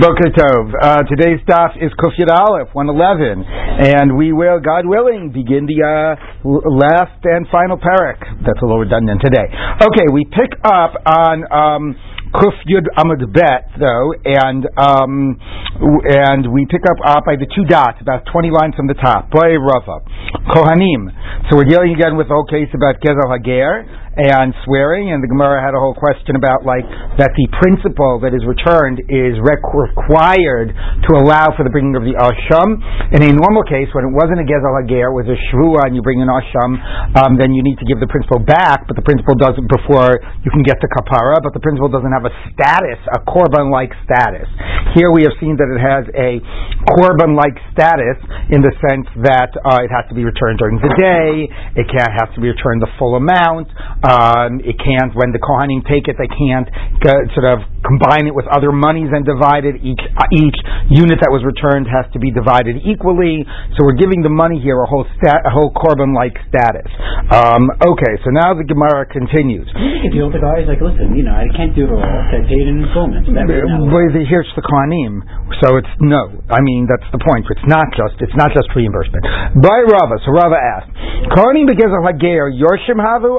Boker Tov. Uh, today's stuff is Kufyat Aleph, 111, and we will, God willing, begin the uh, last and final parak. That's a little redundant today. Okay, we pick up on um, Kuf Yud Amud Bet, though, and um, and we pick up uh, by the two dots, about 20 lines from the top. Ba'i Rava. Kohanim. So we're dealing again with the whole case about Gezel Hager and swearing, and the Gemara had a whole question about like that the principle that is returned is required to allow for the bringing of the asham. In a normal case, when it wasn't a gezel hager, it was a shvua, and you bring an asham, um, then you need to give the principle back, but the principle doesn't before you can get the kapara, but the principle doesn't have a status, a korban-like status. Here we have seen that it has a korban-like status in the sense that uh, it has to be returned during the day, it can't have to be returned the full amount. Um, it can't, when the Kohanim take it, they can't uh, sort of combine it with other monies and divide it. Each, uh, each unit that was returned has to be divided equally. So we're giving the money here a whole, stat, a whole korban-like status. Um, okay, so now the Gemara continues. You deal with the guys like, listen, you know, I can't do it all. I pay it in installments. Well, here's the Kohanim, so it's no. I mean, that's the point. It's not just it's not just reimbursement. Ba'i Rava, so Rava asked, Kohanim begezel hager yorshim havu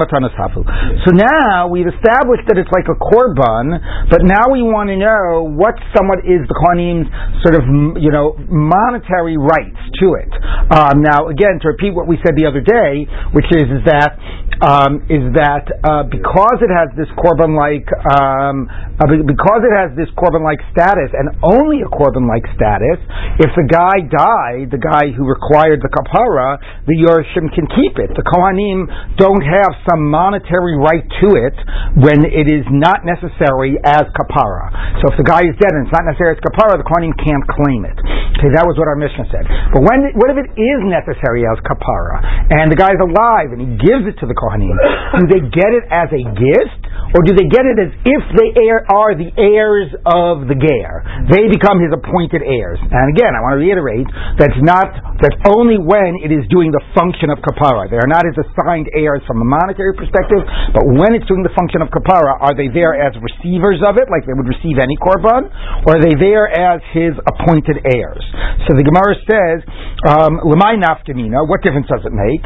or mekabli so now we've established that it's like a korban, but now we want to know what somewhat is the kohanim's sort of you know monetary rights to it. Um, now, again, to repeat what we said the other day, which is, is that um, is that uh, because it has this korban like um, uh, because it has this korban like status and only a korban like status, if the guy died, the guy who required the kapara, the yorshim can keep it. The kohanim don't have some monetary right to it when it is not necessary as kapara. So if the guy is dead and it's not necessary as kapara, the Kohanim can't claim it. Okay, that was what our Mishnah said. But when, what if it is necessary as kapara and the guy is alive and he gives it to the Kohanim? Do they get it as a gift or do they get it as if they are the heirs of the ger? They become his appointed heirs. And again, I want to reiterate that's not that's only when it is doing the function of kapara. They are not his assigned heirs from a monetary perspective, but when it's doing the function of kapara, are they there as receivers of it, like they would receive any korban, or are they there as his appointed heirs? So the Gemara says, um, "Lemay nafkamina." What difference does it make?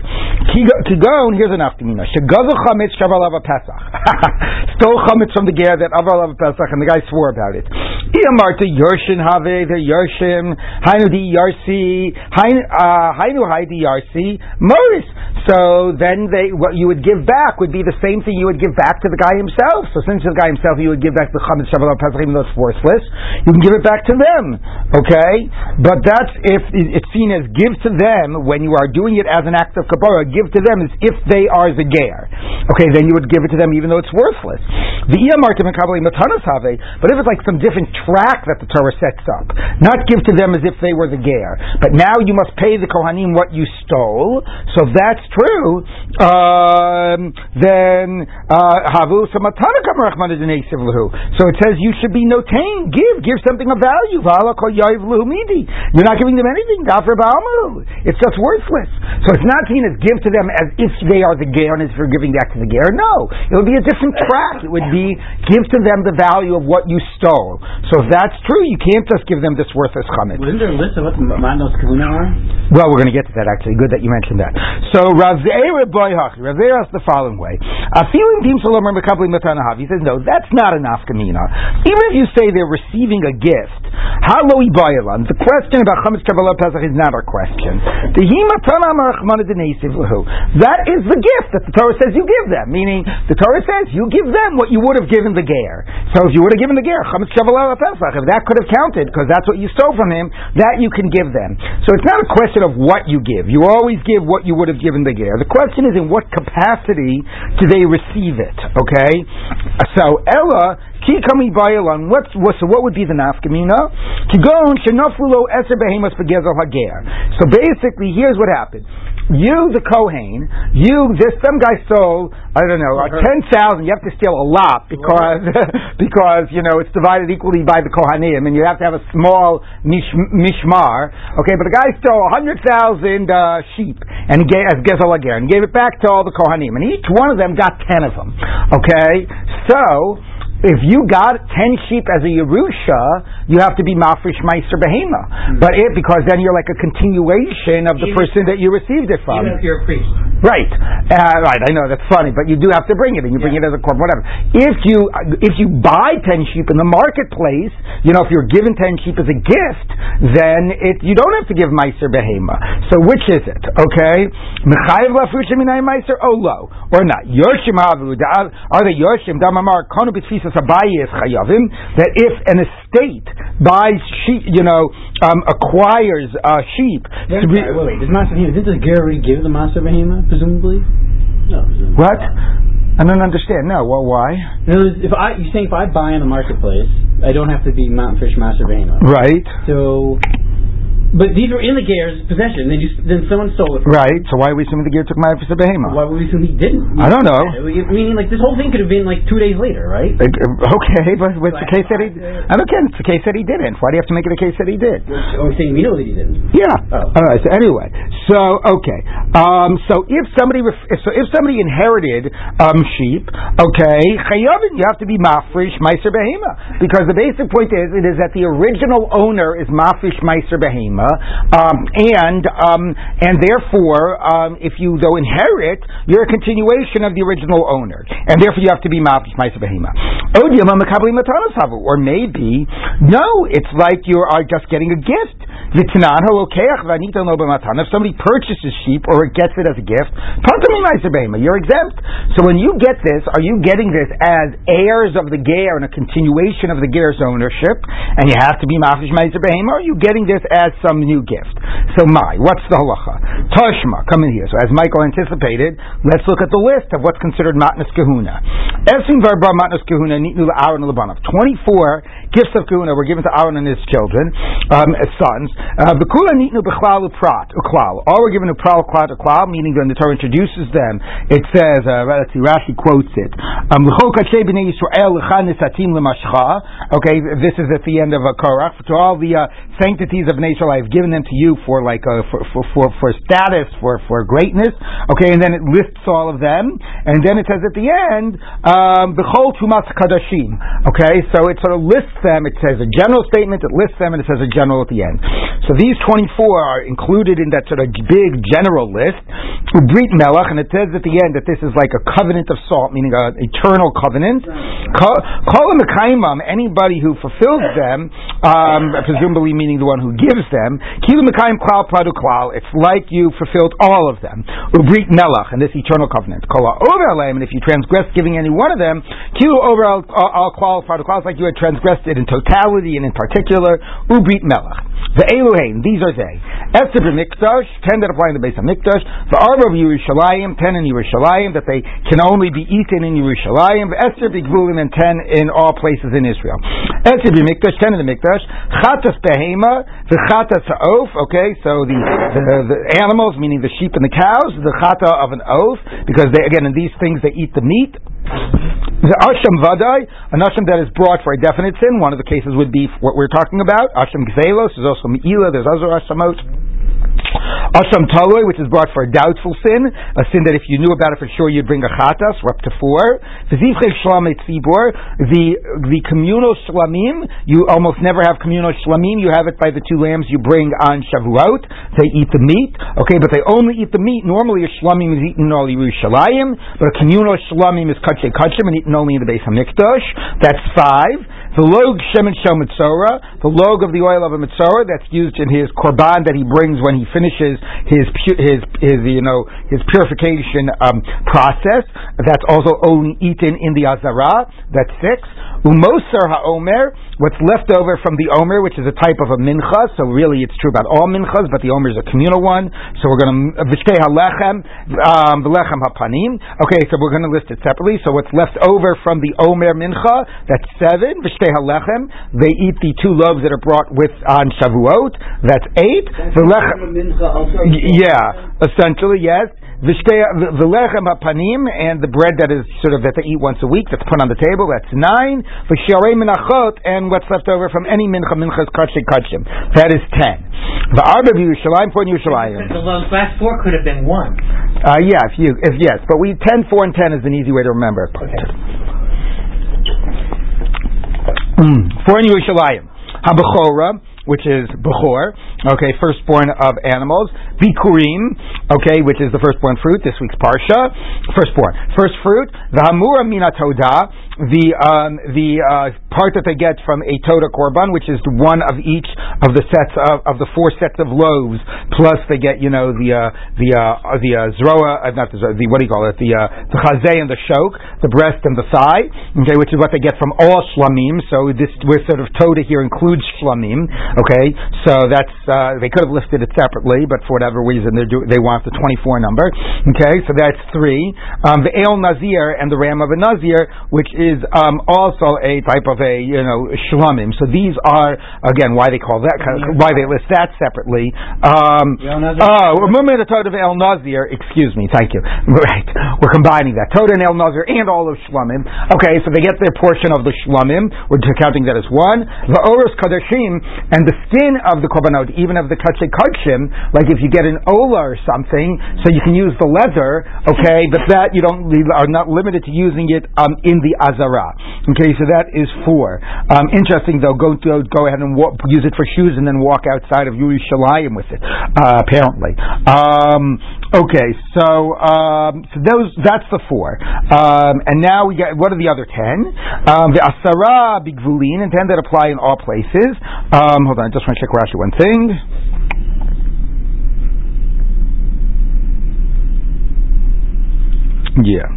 Kigon. Here's a nafkamina. Shegavu chametz shavalav pesach. Stole chametz from the ger that avalav pesach, and the guy swore about it. Iamarta yershin have the yershim hainu di yarsi uh, hainu hai di yarsi modis. So then they what you would give back would be the same thing you would give back to the guy himself. So since the guy himself, you would give back the chametz shavuot pesach, even though it's worthless. You can give it back to them, okay? But that's if it's seen as give to them when you are doing it as an act of kabbalah. Give to them is if they are the ger. Okay, then you would give it to them even though it's worthless. The iyamartim kabali matanas have. But if it's like some different track that the Torah sets up, not give to them as if they were the ger, but now you must pay the kohanim what you stole. So if that's true. Uh, um, then uh, havu So it says you should be notain, give, give something of value. You're not giving them anything. It's just worthless. So it's not seen as give to them as if they are the ger and as if you're giving back to the ger. No, it would be a different track. It would be give to them the value of what you stole. So if that's true, you can't just give them this worthless chametz. Wasn't there a list of what manos kavuna are? Well, we're going to get to that actually. Good that you mentioned that. So Rav Zeir asked the following way. A feeling team salomer mekabli matanahav. He says, no, that's not an afkamina. Even if you say they're receiving a gift, the question about chametz kabbalah pesach is not our question. The That is the gift that the Torah says you give them. Meaning, the Torah says you give them what you would have given the ger. So if you would have given the ger chametz kabbalah pesach, if that could have counted, because that's what you stole from him, that you can give them. So it's not a question of what you give. You always give what you would have given the ger. The question is in what capacity do they receive it? Okay, so Ella bayalan. What? So what would be the nafkamina? Kigon eser begezel hager. So basically, here's what happened. You, the Kohen, you, this, some guy stole, I don't know, uh, 10,000, you have to steal a lot because, because, you know, it's divided equally by the Kohanim and you have to have a small mish, mishmar. Okay, but the guy stole 100,000 uh, sheep and he gave, as Gezel and gave it back to all the Kohanim and each one of them got 10 of them. Okay, so, if you got ten sheep as a Yerusha, you have to be mafresh meiser behema. Mm-hmm. But it because then you're like a continuation of the even, person that you received it from. Even if you're a priest. Right, uh, right. I know that's funny, but you do have to bring it, and you bring yeah. it as a korban, whatever. If you if you buy ten sheep in the marketplace, you know, if you're given ten sheep as a gift, then it you don't have to give meiser behema. So which is it? Okay, mechayev meiser oh low or not? Yoshim are they yoshim damamar konu b'tfisa that if an estate buys sheep, you know, um, acquires uh, sheep. Yeah, be, wait, wait, Does Master Behema, did the Gary give the Master Behema, presumably? No. Presumably. What? I don't understand. No, well, why? If I, you're saying if I buy in the marketplace, I don't have to be Mountain Fish Master Behema. Right. So but these were in the Ger's possession. Then, you, then someone stole it. right. So why are we assuming the Ger took my for Behema? Why would we assume he didn't? I don't know. Meaning, like this whole thing could have been like two days later, right? Okay, but what's the case that he? I don't care. It's the case that he didn't. Why do you have to make it a case that he did? Are we saying we know that he didn't? Yeah. Oh. All right. So anyway, so okay. Um, so if somebody ref- so if somebody inherited um, sheep, okay, chayavin, you have to be mafresh meiser behema because the basic point is it is that the original owner is mafresh meiser behema um, and um, and therefore, um, if you though inherit, you're a continuation of the original owner, and therefore you have to be mafish ma'isa behema. Or maybe no, it's like you are just getting a gift. If somebody purchases sheep or gets it as a gift, you're exempt. So when you get this, are you getting this as heirs of the ger and a continuation of the ger's ownership, and you have to be mafish ma'isa behema? Or are you getting this as some new gift? So my, what's the halacha? Toshma, come in here. So as Michael anticipated, let's look at the list of what's considered matnas kahuna. Esim varba matnas kahuna nitnu Aaron Labanov. Twenty-four gifts of kahuna were given to Aaron and his children, um, as sons. Bekula nitnu bechlal prat uklal. All were given to pral klat uklal, meaning when the Torah introduces them, it says, uh, Rashi quotes it. Um, okay, this is at the end of a Korach. To all the uh, sanctities of nature, I have given them to you for like a, for, for, for, for status, for, for greatness. Okay, and then it lists all of them, and then it says at the end, um, Bechol Tumas Kadashim. Okay, so it sort of lists them. It says a general statement, it lists them, and it says a general at the end. So these 24 are included in that sort of big general list. Ubrit Melach, and it says at the end that this is like a covenant of salt, meaning an eternal covenant. Call them anybody who fulfills them, um, presumably meaning the one who gives them. Kilu Mekayim Klal Pradu Klal. It's like you fulfilled all of them. Ubrit Melach, and this eternal covenant. Kola Over and if you transgress giving any one of them, Kilu Over Al Klal Pradu Klal, it's like you had transgressed it in totality and in particular. Ubrit Melach. The Eluhain, these are they. Esther Mikdash, ten that apply in the base of mikdash. The Arba of Yerushalayim, ten in Yerushalayim, that they can only be eaten in Yerushalayim. Esther b'gvulim, and ten in all places in Israel. Esther Mikdash, ten in the mikdash. Chatas behema, the chatas ha'of, okay, so the, the, the, animals, meaning the sheep and the cows, the chata of an oath, because they, again, in these things they eat the meat. The asham vadai, an asham that is brought for a definite sin. One of the cases would be what we're talking about. Asham gzelos is also meila. There's other ashamot. Asham taloi, which is brought for a doubtful sin, a sin that if you knew about it for sure you'd bring a chatas, or up to four. The the the communal shlamim, you almost never have communal shlamim. You have it by the two lambs you bring on Shavuot. They eat the meat, okay, but they only eat the meat. Normally, a shlamim is eaten all Yerushalayim, but a communal shlamim is kache kachim and eaten only in the base of Mikdash. That's five. The log shemen shel mitzora, the log of the oil of a mitzora that's used in his korban that he brings when he finishes his his his you know his purification um, process. That's also only eaten in the azara. That's six. Umoser haomer, what's left over from the omer, which is a type of a mincha. So really, it's true about all minchas, but the omer is a communal one. So we're going to vishtei halechem, um, v'lechem hapanim. Okay, so we're going to list it separately. So what's left over from the omer mincha, that's seven. Vishtei halechem, they eat the two loaves that are brought with on Shavuot. That's eight. Yeah, essentially yes the lechem hapanim and the bread that is sort of that they eat once a week that's put on the table. That's nine. V'sharei minachot and what's left over from any mincha minchas kachim kachim. That is ten. The arba Yerushalayim for Yerushalayim. The last four could have been one. Uh, yeah, if you if yes, but we ten four and ten is an easy way to remember. Okay. for in Yerushalayim. Habachora, which is Bechor, okay, firstborn of animals. Bikurim, okay, which is the firstborn fruit, this week's Parsha. Firstborn. First fruit. The Hamura Minatoda, the um, the uh, part that they get from a Toda Korban, which is one of each of the sets of, of the four sets of loaves, plus they get you know the uh, the uh, the uh, zroa, uh, not the, the what do you call it, the uh, the chazeh and the shok, the breast and the thigh, okay, which is what they get from all shlamim. So this we're sort of Toda here includes shlamim, okay. So that's uh, they could have listed it separately, but for whatever reason they do they want the 24 number, okay. So that's three. Um, the El Nazir and the ram of a Nazir, which is um, also a type of a you know shlomim. So these are again why they call that why they list that separately. Um, oh, the Toda of El Nazir. Excuse me, thank you. Right, we're combining that Toda and El Nazir and all of shlomim. Okay, so they get their portion of the shlomim. We're counting that as one. The oros kadashim and the skin of the korbanot, even of the kachay kachim. Like if you get an ola or something, so you can use the leather. Okay, but that you don't are not limited to using it um, in the az Zara. Okay, so that is four. Um, interesting though, go go ahead and walk, use it for shoes and then walk outside of Yerushalayim with it. Uh, apparently. Um, okay, so um, so those that's the four. Um, and now we get what are the other ten? Um, the Asara Bigvulin and ten that apply in all places. Um, hold on, I just want to check Rashi one thing. Yeah.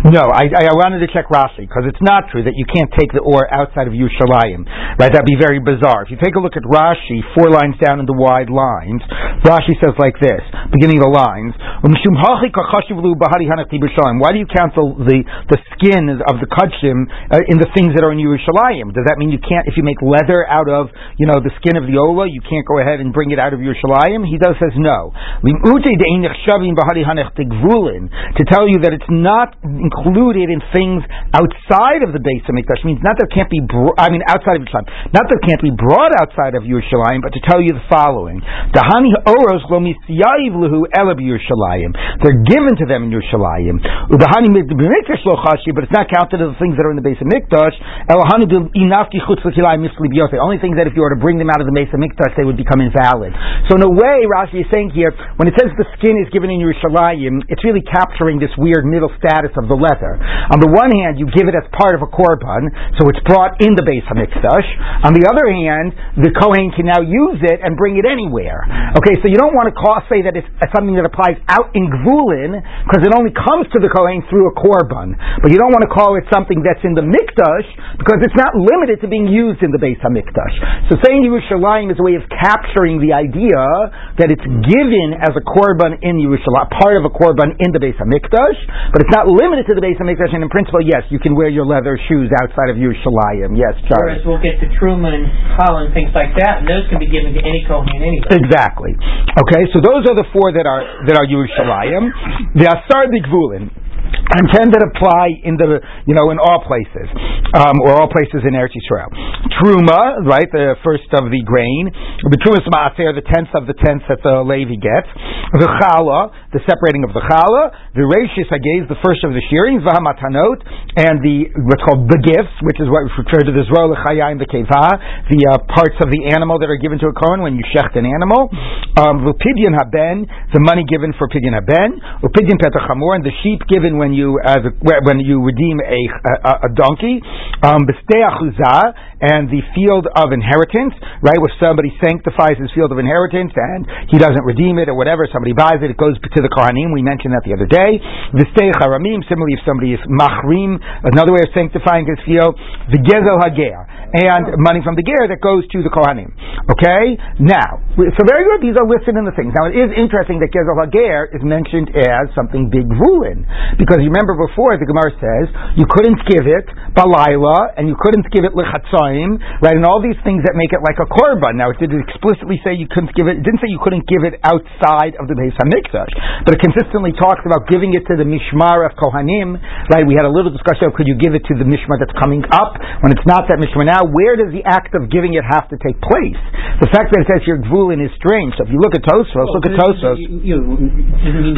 No, I, I wanted to check Rashi because it's not true that you can't take the or outside of Yerushalayim. Right? That'd be very bizarre. If you take a look at Rashi, four lines down in the wide lines, Rashi says like this, beginning of the lines: Why do you count the the, the skin of the kachim uh, in the things that are in Yerushalayim? Does that mean you can't, if you make leather out of you know the skin of the ola, you can't go ahead and bring it out of Yerushalayim? He does says no. To tell you that it's not included in things outside of the base of Mikdash means not that it can't be, I mean, outside of Yerushalayim, not that it can't be brought outside of Yerushalayim, but to tell you the following: Dahani oros lo lehu Yerushalayim. They're given to them in Yerushalayim. Udahani b'mikdash lo chashi, but it's not counted as the things that are in the base of Mikdash. Elahani chutz The only things that if you were to bring them out of the base of Mikdash, they would become invalid. So in a way, Rashi is saying here, when it says the skin is given in Yerushalayim, it's really capturing this weird middle status of the leather. On the one hand, you give it as part of a korban, so it's brought in the base hamikdash. On the other hand, the kohen can now use it and bring it anywhere. Okay, so you don't want to call, say that it's something that applies out in gvulin because it only comes to the kohen through a korban. But you don't want to call it something that's in the mikdash because it's not limited to being used in the base hamikdash. So saying Yerushalayim is a way of capturing the idea that it's given as a korban in Yerushalayim, part of a korban in the base hamikdash, but it's not limited to the base of Mikdash, and in principle, yes, you can wear your leather shoes outside of Yerushalayim. Yes, Charlie. Whereas we'll get to Truma and Holland, things like that, and those can be given to any Kohen anyway. Exactly. Okay, so those are the four that are that are Yerushalayim. The Asar Bigvulin and ten that apply in the you know in all places um, or all places in Eretz Yisrael. Truma, right, the first of the grain. The truma maaser, the tenth of the tenth that the Levi gets. The chala, the separating of the chala. The reishis hagez, the first of the shearings. V'hamatanot, and the what's called the gifts, which is what we refer to the zrol and the keva, the uh, parts of the animal that are given to a kohen when you shecht an animal. Um, haben, the money given for pidyon haben. V'pidyon petachamor, and the sheep given when you when you redeem a a, a donkey, um, and the field of inheritance, right? Where somebody sanctifies his field of inheritance and he doesn't redeem it or whatever, somebody buys it, it goes to the Kohanim. We mentioned that the other day. V'stei haramim. Similarly, if somebody is machrim, another way of sanctifying his field, the gezel hager, and money from the ger that goes to the Kohanim. Okay. Now, so very good. These are listed in the things. Now, it is interesting that gezel hager is mentioned as something big vulin because you remember before the Gemara says you couldn't give it balayla and you couldn't give it lichatzaim, right? And all these things that make it like a korban. Now, it did explicitly say you couldn't give it. It didn't say you couldn't give it outside of the Beis Hamikdash, but it consistently talks about giving it to the mishmar of kohanim, right? We had a little discussion of could you give it to the mishmar that's coming up when it's not that mishmar now. Where does the act of giving it have to take place? The fact that it says your gvulin is strange. So if you look at Tosfos, look at Tosfos. You, you,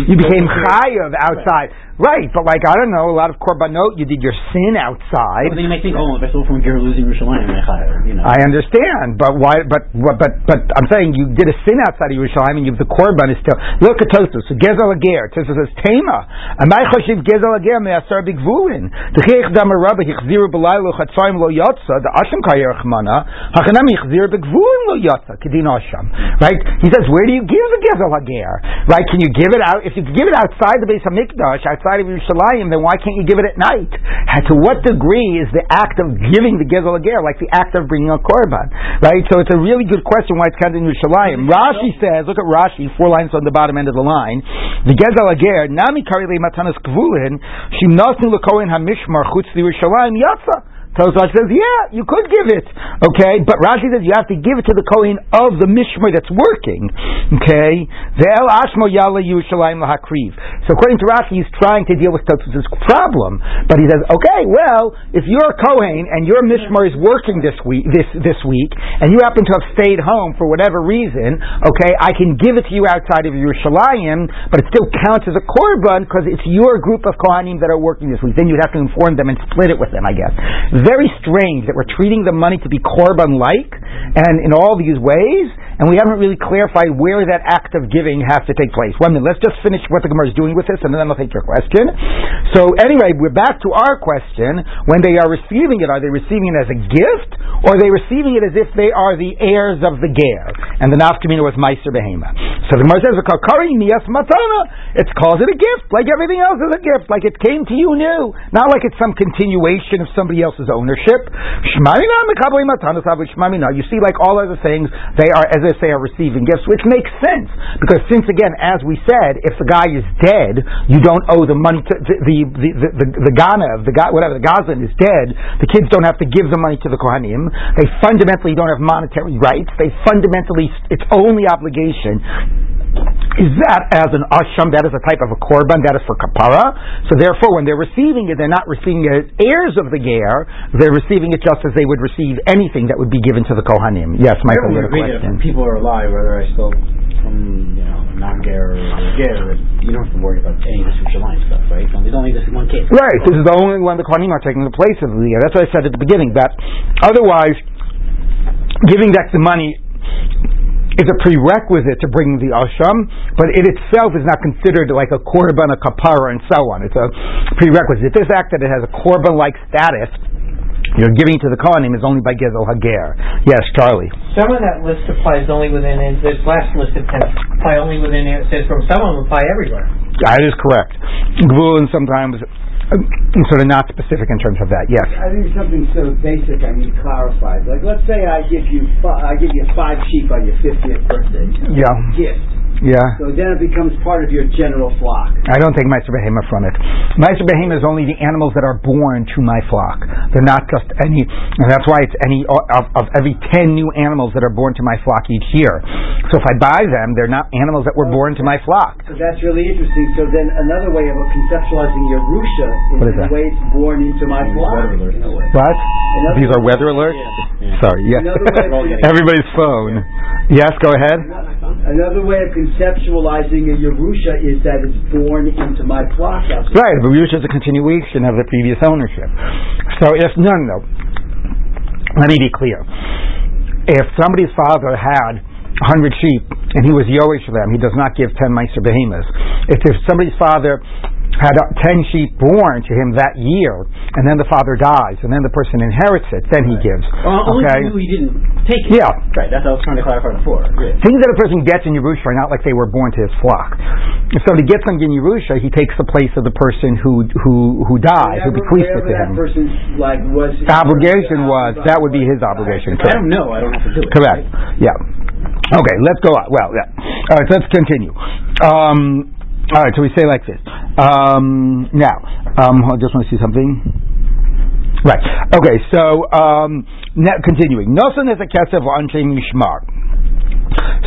you became chayav outside. Right, but like I don't know, a lot of korbanot, you did your sin outside. But then you might think, oh, if I stole from Ger losing Yerushalayim, you know. I understand, but why? But but but, but I'm saying you did a sin outside of Yerushalayim, and you the korban is still. Look at Tosfos. So Gezel Ager. Tosfos says Tema. Amay choshiv Gezel Ager me'asar bigvulin. T'chiich dam rabba hichziru b'laylo chatzayim lo yotza. The asham kayerach mana. Hachanam hichziru bigvulin lo yotza. Kedin asham. Right? He says, where do you give the Gezel Ager? Right? Can you give it out? If you give it outside the base of Mikdash, outside of Yerushalayim, then why can't you give it at night? To what degree is the act of giving the Gezel Ager like the act of bringing a korban? Right? So it's a really good question why it's counted in Yerushalayim. Rashi says, look at Rashi, four lines on the bottom end of the line. The Gezel Ager, Nami Karili Matanas Kvulin, Shimnosnu Lekohen HaMishmar Chutz Yerushalayim Yatza. Tosfos says, yeah, you could give it, okay, but Rashi says you have to give it to the Kohen of the Mishmar that's working, okay. Ve'el ashmo yala Yerushalayim lahakriv. So according to Rashi, he's trying to deal with Tosfos' problem, but he says, okay, well, if you're a Kohen and your Mishmar is working this week, this this week, and you happen to have stayed home for whatever reason, okay, I can give it to you outside of Yerushalayim, but it still counts as a korban because it's your group of Kohanim that are working this week. Then you'd have to inform them and split it with them, I guess very strange that we're treating the money to be korban like, and in all these ways, and we haven't really clarified where that act of giving has to take place. One minute, let's just finish what the Gemara is doing with this, and then I'll take your question. So anyway, we're back to our question. When they are receiving it, are they receiving it as a gift, or are they receiving it as if they are the heirs of the ger? And the nafkamina was Meiser Behema. So the Gemara says, "Kakari niyas matana." It calls it a gift, like everything else is a gift, like it came to you new, not like it's some continuation of somebody else's ownership. You see, like all other things, they are as they say are receiving gifts, which makes sense because since again, as we said, if the guy is dead, you don't owe the money to the the the, the, the Ghana, the whatever the Gazan is dead. The kids don't have to give the money to the Kohanim. They fundamentally don't have monetary rights. They fundamentally its only obligation is that as an asham, that is a type of a korban, that is for kapara. So therefore, when they're receiving it, they're not receiving it as heirs of the ger, they're receiving it just as they would receive anything that would be given to the kohanim. Yes, Michael, you question. People are alive, whether I stole from you know non-ger or ger, you don't have to worry about any of this Yerushalayim stuff, right? There's only this one case. Right. This is the only one the kohanim are taking the place of the ger. That's what I said at the beginning. That otherwise, giving back the money is a prerequisite to bringing the asham, but it itself is not considered like a korban, a kapara, and so on. It's a prerequisite. This act that it has a korban-like status, you're giving to the Kohanim is only by Gezel Hager. Yes, Charlie. Some of that list applies only within, and this last list apply only within, it says from someone will apply everywhere. That is correct. Gvulin sometimes uh, sort of not specific in terms of that. Yes. I think something so basic I need clarified. Like, let's say I give you fi- I give you five sheep on your fiftieth birthday. Yeah. Gift. Yeah. So then it becomes part of your general flock. I don't take Meister Behema from it. Meister Behema is only the animals that are born to my flock. They're not just any, and that's why it's any of, of every ten new animals that are born to my flock each year. So if I buy them, they're not animals that were born to my flock. So that's really interesting. So then another way of conceptualizing Yerusha is, What is the that? way it's born into my flock. In a way. What? other These are weather alerts. Yeah. Sorry. Yes. Another way of- Everybody's phone. Yes. Go ahead. Another way of conceptualizing a Yerusha is that it's born into my flock. That's Right, but Yerusha is a continuation of the previous ownership. So if no, no, no. Let me be clear. If somebody's father had hundred sheep and he was Yoish for them, he does not give ten Meiser behemoths. If, if somebody's father had uh, ten sheep born to him that year, and then the father dies, and then the person inherits it, then he gives. Well, only okay? if he didn't Yeah. Right, that's what I was trying to clarify before. Yeah. Things that a person gets in Yerusha are not like they were born to his flock. If somebody gets something in Yerusha, he takes the place of the person who who who died, who bequeathed it to him. person's like was Obligation was that would be his obligation. I don't know, I don't have to do it. Correct. right? Yeah. Okay, let's go on. Well, yeah. All right, so let's continue. Um, all right, so we say like this. Um, now, um, I just want to see something. Right. Okay, so um, now continuing. Nosan is a kesef anshe mishmar.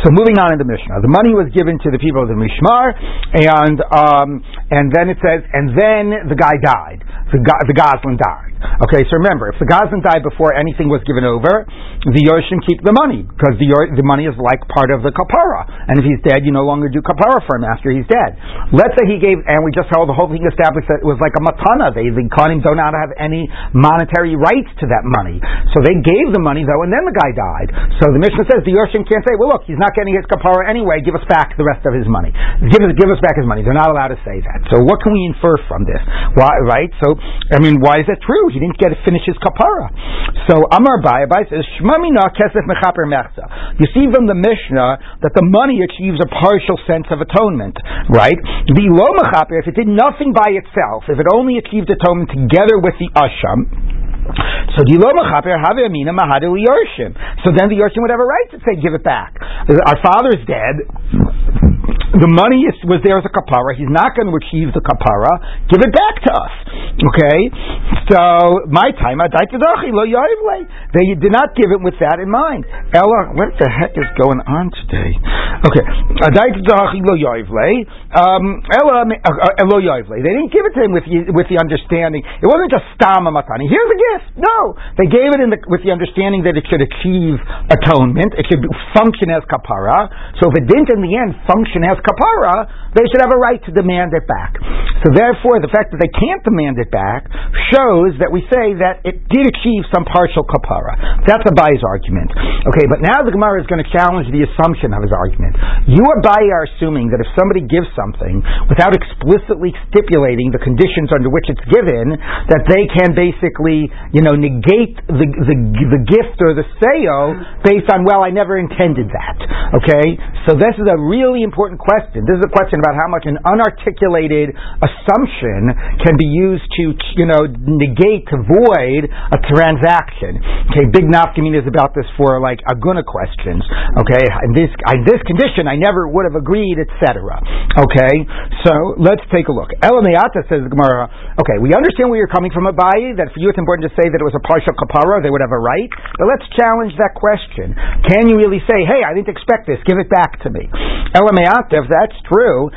So moving on in the Mishnah, the money was given to the people of the Mishmar, and um, and then it says, and then the guy died, the ga- the Goslin died. Okay, so remember, if the Gazan died before anything was given over, the Yoshim keep the money because the the money is like part of the kapara. And if he's dead, you no longer do kapara for him after he's dead. Let's say he gave, and we just held the whole thing established that it was like a matana. They the Kohanim don't not have any monetary rights to that money, so they gave the money though, and then the guy died. So the Mishnah says the Yoshim can't say, well, look, he's not getting his kapara anyway. Give us back the rest of his money. Give us give us back his money. They're not allowed to say that. So what can we infer from this? Why, right? So I mean, why is that true? He didn't get to finish his kapara. So Amar Bai says Shmamina kesef mechaper mechza. You see from the Mishnah that the money achieves a partial sense of atonement, right? The lo mechaper, if it did nothing by itself, if it only achieved atonement together with the asham. So So then the Yorshim would have a right to say, give it back. Our father's dead the money is, was there as a kapara. He's not going to achieve the kapara. Give it back to us. Okay? So, my time, they did not give it with that in mind. Ella, what the heck is going on today? Okay. Um, uh, uh, they didn't give it to him with, with the understanding. It wasn't just stama matani. Here's a gift. No. They gave it the, with the understanding that it should achieve atonement. It should function as kapara. So if it didn't in the end function as kapara, they should have a right to demand it back. So therefore, the fact that they can't demand it back shows that we say that it did achieve some partial kapara. That's Abai's argument. Okay, but now the Gemara is going to challenge the assumption of his argument. You Abai are assuming that if somebody gives something without explicitly stipulating the conditions under which it's given, that they can basically, you know, negate the, the, the gift or the sale based on, well, I never intended that. Okay? So this is a really important question. This is a question about how much an unarticulated assumption can be used to, you know, negate, to void a transaction. Okay, big nafkamin is about this for like aguna questions. Okay, in this in this condition, I never would have agreed, etc. Okay, so let's take a look. Elameata says the Gemara. Okay, we understand where you're coming from, Abayi. That for you it's important to say that it was a partial kapara, they would have a right. But let's challenge that question. Can you really say, hey, I didn't expect this, give it back to me? Elameata, if that's true,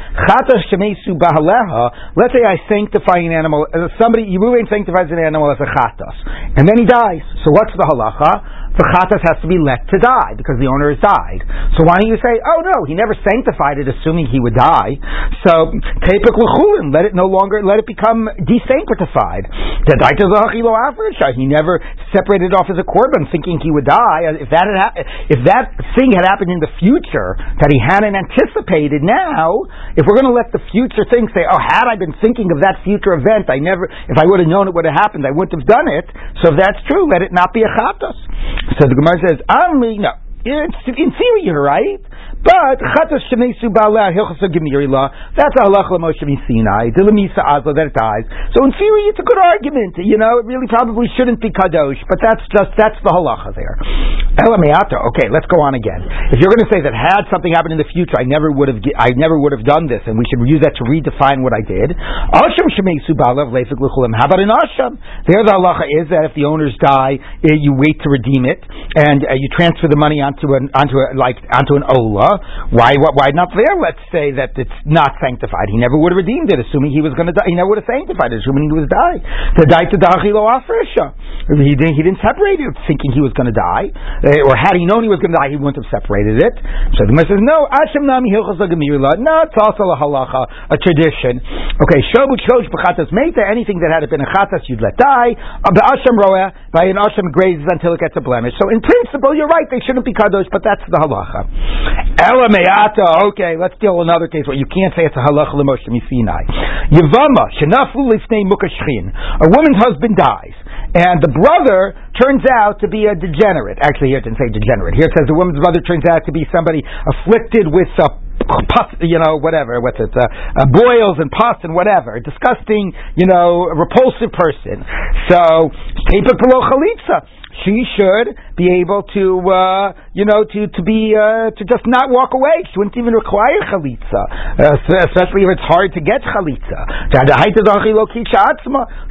let's say I sanctify an animal, uh, somebody, Yeruvain sanctifies an animal as a chatas, and then he dies. So what's the halacha? The chatas has to be let to die because the owner has died. So why don't you say, oh no, he never sanctified it, assuming he would die. So tepik l'chulin, let it no longer, let it become desanctified. He never separated off as a korban, thinking he would die. If that had ha- if that thing had happened in the future that he hadn't anticipated, now if we're going to let the future thing say, oh, had I been thinking of that future event, I never, if I would have known it would have happened, I wouldn't have done it. So if that's true, let it not be a chatas. So the Gemara says, "Ami no." It's, in theory, right. But chatas shemesu ba'aleh hilchas gemirila. That's a halacha Moshe Sinai. Dilamisa azla that it dies. So in theory, it's a good argument. You know, it really probably shouldn't be kadosh, but that's just that's the halacha there. Elameata. Okay, let's go on again. If you're going to say that had something happened in the future, I never would have I never would have done this, and we should use that to redefine what I did. Asham shemesu ba'aleh. How about an asham? There, the halacha is that if the owners die, eh, you wait to redeem it, and uh, you transfer the money onto an onto a, like onto an ola. Why why not there? Let's say that it's not sanctified. He never would have redeemed it, assuming he was going to die. He never would have sanctified it, assuming he was die. The die to dachilo afresha. He didn't he didn't separate it, thinking he was going to die, uh, or had he known he was going to die, he wouldn't have separated it. So the Gemara says no. Ashem nami hilchos No, it's also a halacha, a tradition. Okay, shobu chosh b'chatas meita. Anything that had been a chatas, you'd let die. Ba'ashem roeh by an ashem grazes until it gets a blemish. So in principle, you're right. They shouldn't be kadosh, but that's the halacha. Ela me'ata, okay, let's deal with another case where you can't say it's a halacha l'moshe misinai. Yevama, shenafu lifnei mukashchin. A woman's husband dies, and the brother turns out to be a degenerate. Actually, here it didn't say degenerate. Here it says the woman's brother turns out to be somebody afflicted with a pus, you know, whatever, what's it, uh, uh, boils and pus and whatever, disgusting, you know, repulsive person. So, chalitza she should be able to, uh, you know, to to be uh, to just not walk away. She wouldn't even require chalitza, uh, especially if it's hard to get chalitza.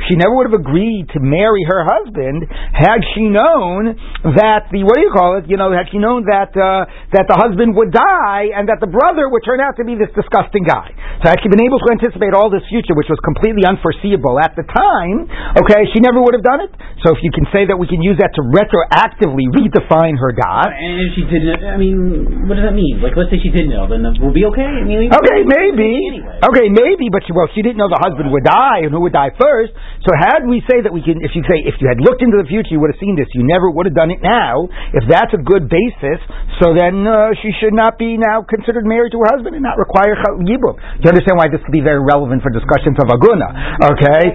She never would have agreed to marry her husband had had she known that the what do you call it? You know, had she known that uh, that the husband would die and that the brother would turn out to be this disgusting guy. So had she been able to anticipate all this future, which was completely unforeseeable at the time, okay, she never would have done it. So if you can say that we can use that to retroactively redefine her God. And if she didn't, I mean, what does that mean? Like, let's say she didn't know, then we'll be okay. I mean, Okay, maybe. Anyway. Okay, maybe, but she, well, she didn't know the husband would die and who would die first. So had we say that we can, if you say if you had looked into the future, you would have seen this. You never would have done it now. If that's a good basis, so then uh, she should not be now considered married to her husband and not require yibum. Do you understand why this could be very relevant for discussions of aguna? Okay.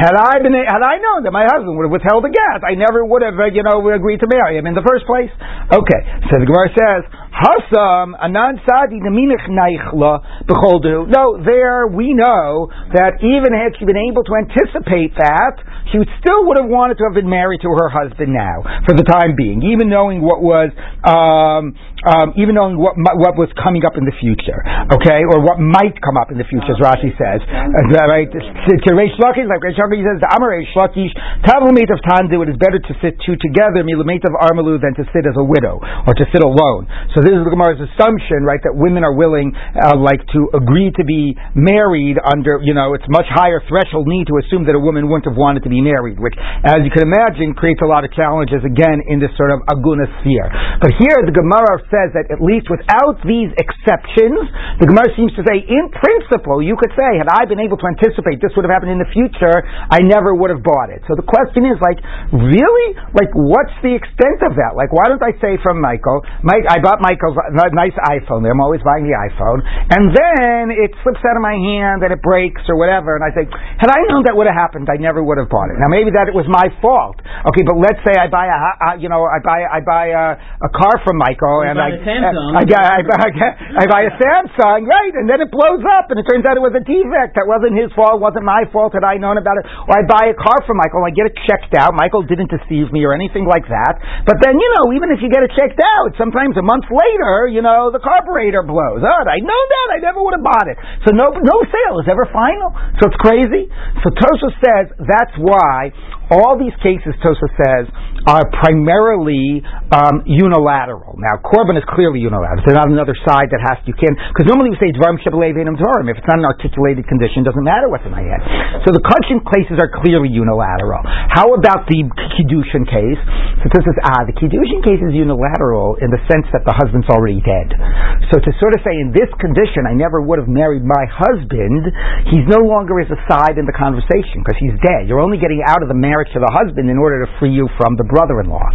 Had I been, had I known that my husband would have withheld the gas, I never would have, uh, you know, agreed to marry him in the first place. Okay, so the Gemara says, Hasam anan sadi neminich naichla becholdu. No, there we know that even had she been able to anticipate that, she would still would have wanted to have been married to her husband now for the time being, even knowing what was, um, um, even knowing what what was coming up in the future. Okay, or what might come up in the future, as Rashi says. Uh, right? To Reish Lakish, like Reish Lakish says, the Amar Reish Lakish, Tavlamate of Tandu, it is better to sit two together, Milamate of Armalu, than to sit as a widow or to sit alone. So this is the Gemara's assumption, right, that women are willing, uh, like, to agree to be married under, you know, it's much higher threshold need to assume that a woman wouldn't have wanted to be married, which, as you can imagine, creates a lot of challenges again in this sort of aguna sphere. But here the Gemara says that at least without these exceptions, the Gemara seems to say, in principle, you could say, had I been able to anticipate this would have happened in the future, I never would have bought it. So the question is, like, really? Like, what's the extent of that? Like, why don't I say from Michael, Mike, I bought Michael's nice iPhone there, I'm always buying the iPhone, and then it slips out of my hand and it breaks or whatever, and I say, had I known that would have happened, I never would have bought it. Now maybe that it was my fault. Okay, but let's say I buy a, you know, I buy I buy a, a car from Michael and I a uh, Samsung. I, I, I, buy, I buy a Samsung, right? And then it blows up, and it turns out it was a defect. That wasn't his fault, wasn't my fault. Had I known about it, or I buy a car from Michael, I get it checked out. Michael didn't deceive me or anything like that. But then, you know, even if you get it checked out, sometimes a month later, you know, the carburetor blows. Oh, I know that. I never would have bought it. So no, no sale is ever final. So it's crazy. So Tosha says that's why all these cases, Tosa says, are primarily um, unilateral. Now, Corbin is clearly unilateral. There's not another side that has to, you can, because normally we say Dvarim Shebelevinum Dvarim. If it's not an articulated condition, it doesn't matter what's in my head. So the Kachin cases are clearly unilateral. How about the Kiddushin case? So Tosa says, ah, the Kiddushin case is unilateral in the sense that the husband's already dead. So to sort of say, in this condition, I never would have married my husband, he's no longer as a side in the conversation because he's dead. You're only getting out of the marriage to the husband in order to free you from the brother-in-law,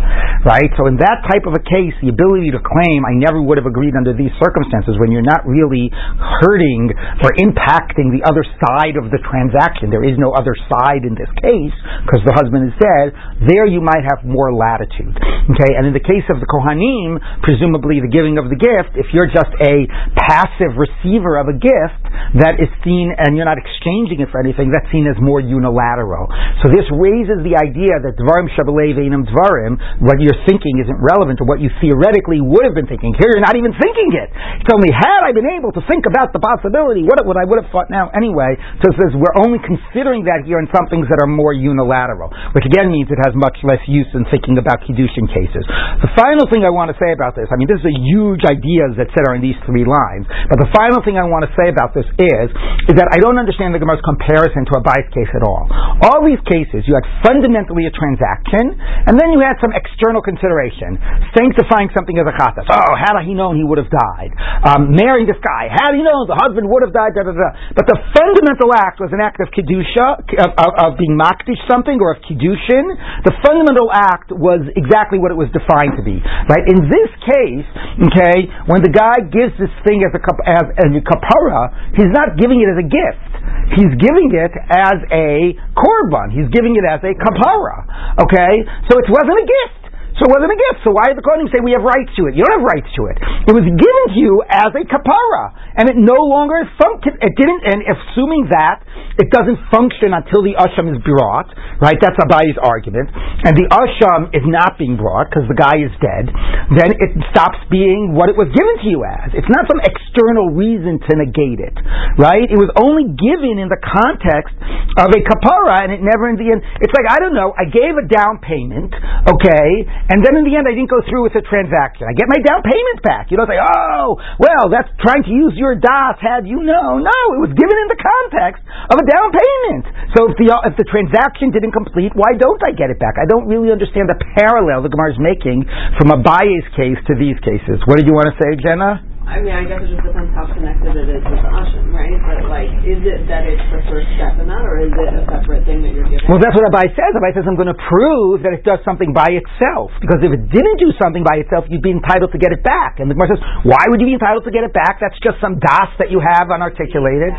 right? So in that type of a case, the ability to claim I never would have agreed under these circumstances when you're not really hurting or impacting the other side of the transaction, there is no other side in this case because the husband is dead, there you might have more latitude. Okay, and in the case of the Kohanim, presumably the giving of the gift, if you're just a passive receiver of a gift that is seen and you're not exchanging it for anything, that's seen as more unilateral. So this raises the idea that Dvarim Shabbalei Veinam Dvarim, what you're thinking isn't relevant to what you theoretically would have been thinking. Here you're not even thinking it. It's only had I been able to think about the possibility, what would I would have thought now anyway. So it says we're only considering that here in some things that are more unilateral, which again means it has much less use in thinking about Kiddushin cases. The final thing I want to say about this, I mean, this is a huge ideas that sit are in these three lines, but the final thing I want to say about this is, is that I don't understand the Gemara's comparison to a bias case at all. All these cases, you had fundamentally a transaction, and then you had some external consideration, sanctifying something as a chatas. Oh, had he known, he would have died. Um, marrying this guy, had he known, the husband would have died. Da, da, da. But the fundamental act was an act of kedusha, of, of, of being makdish something, or of kedushin. The fundamental act was exactly what it was defined to be. Right? In this case, okay, when the guy gives this thing as a as, as a kapara, he's not giving it as a gift. He's giving it as a korban. He's giving it as a kapara. Okay, so it wasn't a gift. So it wasn't a gift. So why did the Kohanim say we have rights to it? You don't have rights to it. It was given to you as a kapara, and it no longer function. It didn't, and assuming that it doesn't function until the asham is brought, right? That's Abayi's argument, and the asham is not being brought because the guy is dead. Then it stops being what it was given to you as. It's not some external reason to negate it, right? It was only given in the context of a kapara, and it never in the end. It's like I don't know. I gave a down payment, okay, and then in the end I didn't go through with the transaction. I get my down payment back. You don't say, oh, well, that's trying to use your das. Had you know? No, it was given in the context of a down payment. So if the if the transaction didn't complete, why don't I get it back? I don't really understand the parallel the Gemara is making from Abaye's case to these cases. What did you want to say, Jenna? I mean, I guess it just depends how connected it is with the asham, right? But like, is it that it's the first step in that, or is it a separate thing that you're giving? Well, that's what Abai says. Abai says, I'm going to prove that it does something by itself. Because if it didn't do something by itself, you'd be entitled to get it back. And the Gemara says, why would you be entitled to get it back? That's just some das that you have unarticulated.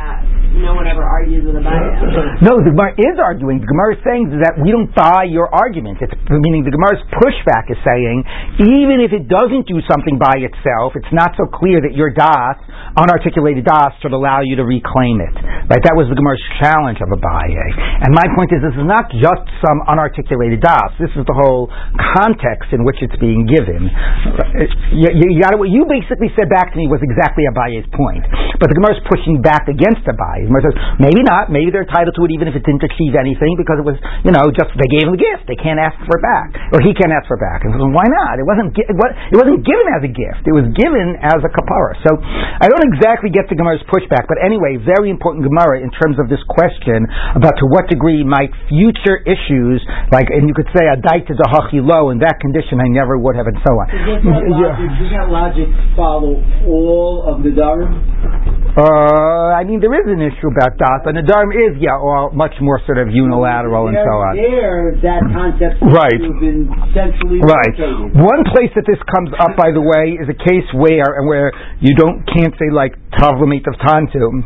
No one ever argues with Abai. No, the Gemara is arguing. The Gemara is saying that we don't buy your argument. It's meaning the Gemara's pushback is saying, even if it doesn't do something by itself, it's not so clear that your das, unarticulated das, should allow you to reclaim it. Right? That was the Gemara's challenge of Abaye. And my point is, this is not just some unarticulated das. This is the whole context in which it's being given. You, you, you, gotta, what you basically said back to me was exactly Abaye's point. But the Gemara is pushing back against Abaye. The Gemara says, maybe not. Maybe they're entitled to it even if it didn't achieve anything because it was, you know, just they gave him the gift. They can't ask for it back. Or he can't ask for it back. And so, why not? It wasn't, it wasn't given as a gift. It was given as a kapara. So I don't exactly get the Gemara's pushback, but anyway, very important Gemara in terms of this question about to what degree might future issues, like, and you could say a daita dahachi low, in that condition I never would have, and so on. Does that, logic, does that logic follow all of the Dharam? Uh, I mean, there is an issue about das, and the Dharm is, yeah, all much more sort of unilateral and so on. There, that concept Right. has been centrally Right. located. One place that this comes up, by the way, is a case where and where you don't can't say like tavlamit of tantu.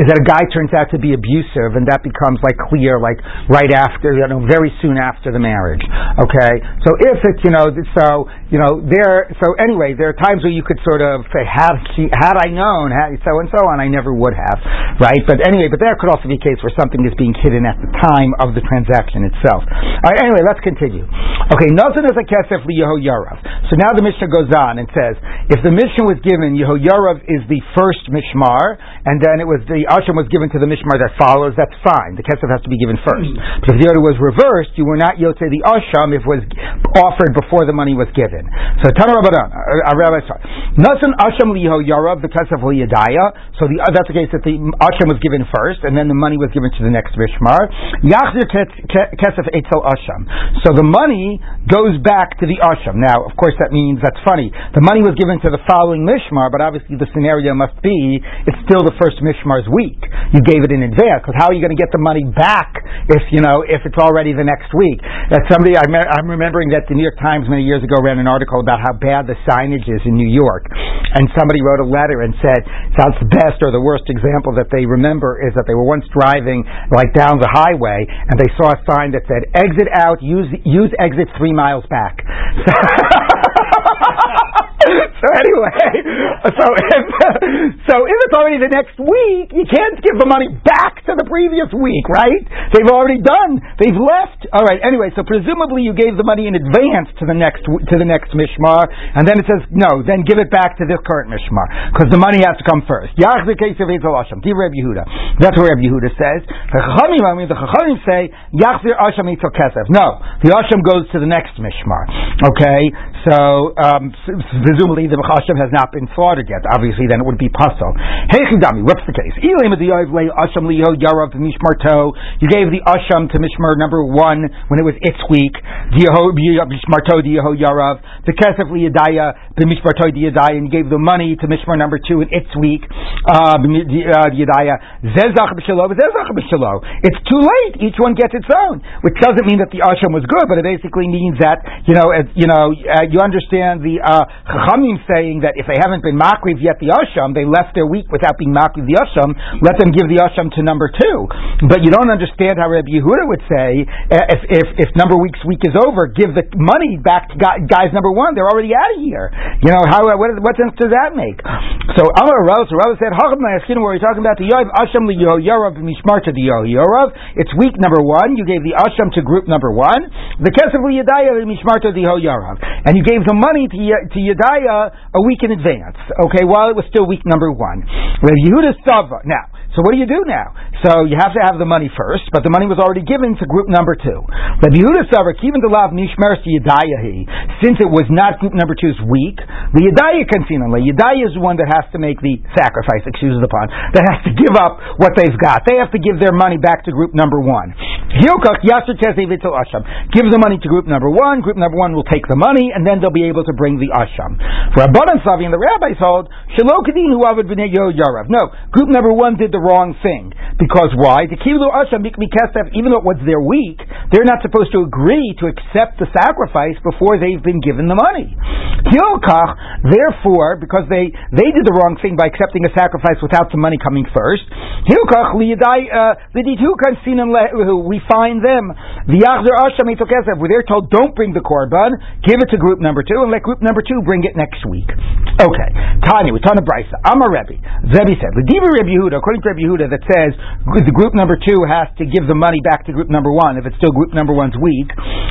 Is that a guy turns out to be abusive, and that becomes like clear, like right after, you know, very soon after the marriage. Okay, so if it's, you know, so you know, there. So anyway, there are times where you could sort of say, had had I known, had so and so on, I never would have, right? But anyway, but there could also be a case where something is being hidden at the time of the transaction itself. All right, anyway, let's continue. Okay, nothing is a kesef li Yehoyarav. So now the Mishnah goes on and says, if the mission was given, Yehoyarav is the first Mishmar, and then it was the Asham was given to the Mishmar that follows, that's fine. The kesef has to be given first. But if the order was reversed, you were not Yotze the Asham if it was offered before the money was given. So Tana Rabbanan, uh, uh, Rabbi sorry. Nasan Asham liho yarav the kesef liyadaya. So the, uh, that's the case that the Asham was given first, and then the money was given to the next Mishmar. Yachzir ke- ke- kesef etzel Asham. So the money goes back to the Asham. Now, of course, that means that's funny. The money was given to the following Mishmar, but obviously the scenario must be it's still the first Mishmar's week. You gave it in advance, because how are you going to get the money back if you know if it's already the next week? That somebody I I'm remembering that the New York Times many years ago ran an article about how bad the signage is in New York, and somebody wrote a letter and said that's the best or the worst example that they remember is that they were once driving like down the highway and they saw a sign that said exit out, use use exit three miles back. so anyway, so if, so if it's already the next week, you can't give the money back to the previous week, right? They've already done. They've left. All right. Anyway, so presumably you gave the money in advance to the next to the next mishmar, and then it says no. Then give it back to this current mishmar because the money has to come first. The. That's what Reb Yehuda says. The Chachamim, I mean, the Chachamim say Yachzir Hashem Eitzel Kesef. No, the Asham goes to the next mishmar. Okay, so um, presumably the Asham has not been slaughtered yet. Obviously, then it would be pasul. Hey Chidami, what's the case? You gave the Asham to Mishmar number one when it was its week. Mishmarto Yeho Yarav. The Kesef Liyadaya, the Mishmarto Yadaya, and gave the money to Mishmar number two in its week. Yadaya. Zezach B'Shalo, Zezach B'Shalo. It's too late. Each one gets its own, which doesn't mean that the Asham was good, but it basically means that you know, you know, uh, you understand the uh, Chachamim saying that if they haven't been makriv yet the asham, they left their week without being makriv the asham. Let them give the asham to number two. But you don't understand how Rabbi Yehuda would say uh, if if, if number week's week is over, give the money back to guys number one. They're already out of here. You know how what what sense does that make? So Amar Rav, so said, Hacham Nayaskin, where you're talking about the Yoav Asham the Yorav Mishmar to the Yorav. It's week number one. You gave the Asham to group number one. The Kesef Yadaya Mishmar to the Yorav, and you gave the money to to Yadaya a week in advance. Okay, while it was still week number one. Rav Yehuda Sava. Now, so what do you do now? So you have to have the money first, but the money was already given to group number two. But Yehuda Savar, even the lav nishmer Yadayahi, since it was not group number two's week, the Yadaya confinally, Yadaya is the one that has to make the sacrifice, excuse the pun, that has to give up what they've got. They have to give their money back to group number one. Give the money to group number one, group number one will take the money, and then they'll be able to bring the Asham. For Abbanan Savi and the rabbis hold, Shelo Shalokadin who Avad Yarav. No, group number one did the wrong thing. Because why? The Kilu Asham even though it was their week, they're not supposed to agree to accept the sacrifice before they've been given the money. Hilkach, therefore, because they, they did the wrong thing by accepting a sacrifice without the money coming first, Hilkach, liyadai, uh, we find them, v'yachzer Asham where they're told, don't bring the korban, give it to group number two, and let group number two bring it next week. Okay. Tanya, we turn to Brisa. a Rebbe. Rebbe said, L'diva Rebbe Yehuda, according to Rebbe Yehuda, that says the group number two has to give the money back to group number one if it's still group number one's week.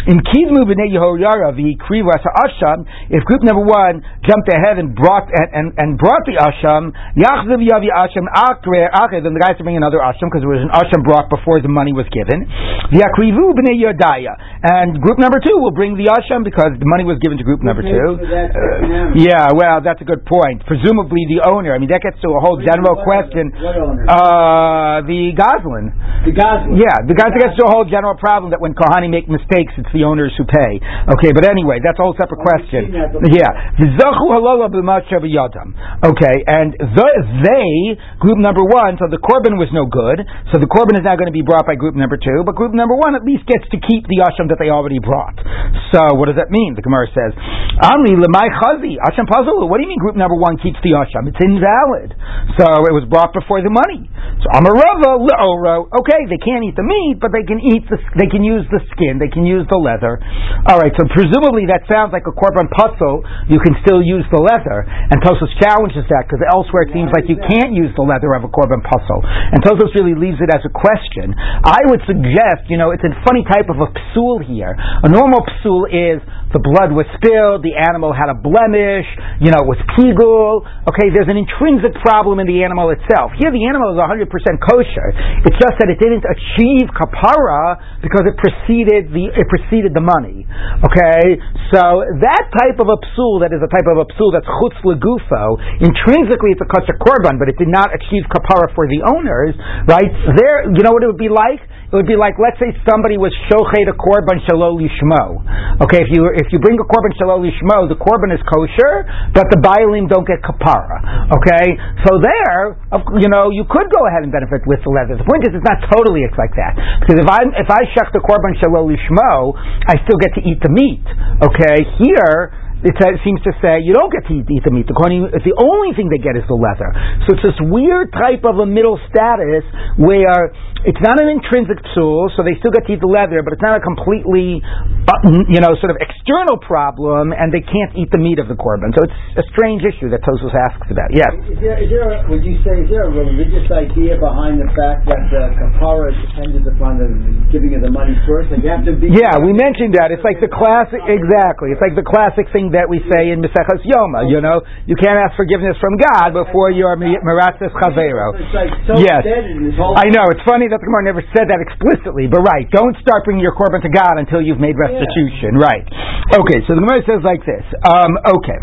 In Kidmu b'nei Yehoyara v'krivas asham, if group number one jumped ahead and brought and, and, and brought the asham, yachzav yavi asham akre then the guys to bring another asham because there was an asham brought before the money was given. V'akrivu b'nei Yodaya, and group number two will bring the asham because the money was given to group number two. Uh, yeah, well, that's a good point. Presumably the owner. I mean, that gets to a whole general question. What Uh, the Gazlan. The Gazlan. Yeah, the Gazlan gets to a whole general problem that when Kohani make mistakes, it's the owners who pay. Okay, but anyway, that's a whole separate question. Yeah. Okay, and the, they, group number one, so the Korban was no good, so the Korban is now going to be brought by group number two, but group number one at least gets to keep the Asham that they already brought. So, what does that mean? The Gemara says, Amri lemai Asham pasul. What do you mean group number one keeps the Asham? It's invalid. So, it was brought before the money. So, Amar Rava, Le'oro, okay, they can't eat the meat, but they can eat the, they can use the skin, they can use the leather. Alright, so presumably that sounds like a korban pasul, you can still use the leather. And Tosfos challenges that, because elsewhere it seems like you can't use the leather of a korban pasul. And Tosfos really leaves it as a question. I would suggest, you know, it's a funny type of a psul here. A normal psul is the blood was spilled, the animal had a blemish, you know, with pigul. Okay, there's an intrinsic problem in the animal itself. Here the animal is 100% kosher. It's just that it didn't achieve kapara because it preceded the it preceded the money. Okay, so that type of a psul, that is a type of a psul that's chutz legufo, intrinsically it's a kosher korban, but it did not achieve kapara for the owners, right? There, you know what it would be like? It would be like, let's say somebody was shochet a korban shalol lishmo. Okay, if you if you bring a korban shalol lishmo, the korban is kosher, but the bailim don't get kapara. Okay, so there, you know, you could go ahead and benefit with the leather. The point is, it's not totally it's like that because if I if I shech the korban shalol lishmo, I still get to eat the meat. Okay, here it seems to say you don't get to eat, the meat. Kohanim, the only thing they get is the leather. So it's this weird type of a middle status where it's not an intrinsic tool, so they still get to eat the leather, but it's not a completely, uh, you know, sort of external problem, and they can't eat the meat of the korban. So it's a strange issue that Tosfos asks about. Yes. Is there, is there a, would you say is there a religious idea behind the fact that the kapara is dependent upon the giving of the money first? Like you have to be. Yeah, we mentioned that. It's like the classic. Exactly. It's like the classic thing that we say in Maseches Yoma. You know, you can't ask forgiveness from God before you're meratzes chavero. Like so yes. I know. It's funny that the Gemara never said that explicitly, but right, don't start bringing your korban to God until you've made restitution. Yeah. Right. Okay, so the Gemara says like this. Um, okay.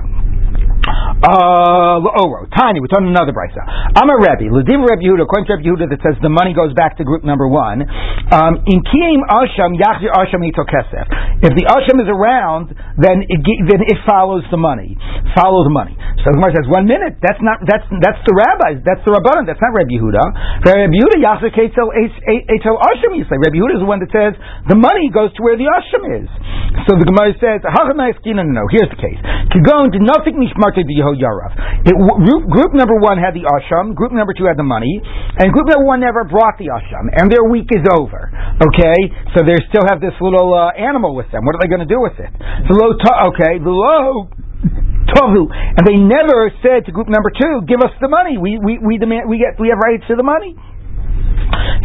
Uh, Oro, tiny. We're talking another brisa. I'm a Rebbe. Lediv Rebbe Yehuda, according to Rebbe Yehuda, that says the money goes back to group number one. Um, in Kiyim Asham, Yachzir Asham Ito Kesef. If the Asham is around, then it, then it follows the money. Follow the money. So the Gemara says, one minute. That's not, that's, that's the rabbis. That's the Rabbanan. That's not Rebbe Yehuda. For Rebbe Yehuda, Yachzir Ketel Asham, you say. Rebbe Yehuda is the one that says the money goes to where the Asham is. So the Gemara says, no, no, no, here's the case. To go into nothing mishmarta Group, group number one had the asham, group number two had the money, and group number one never brought the asham, and their week is over. Okay, so they still have this little uh, animal with them. What are they going to do with it? The low, okay, the low tovu, and they never said to group number two, "Give us the money. We we we demand we get we have rights to the money."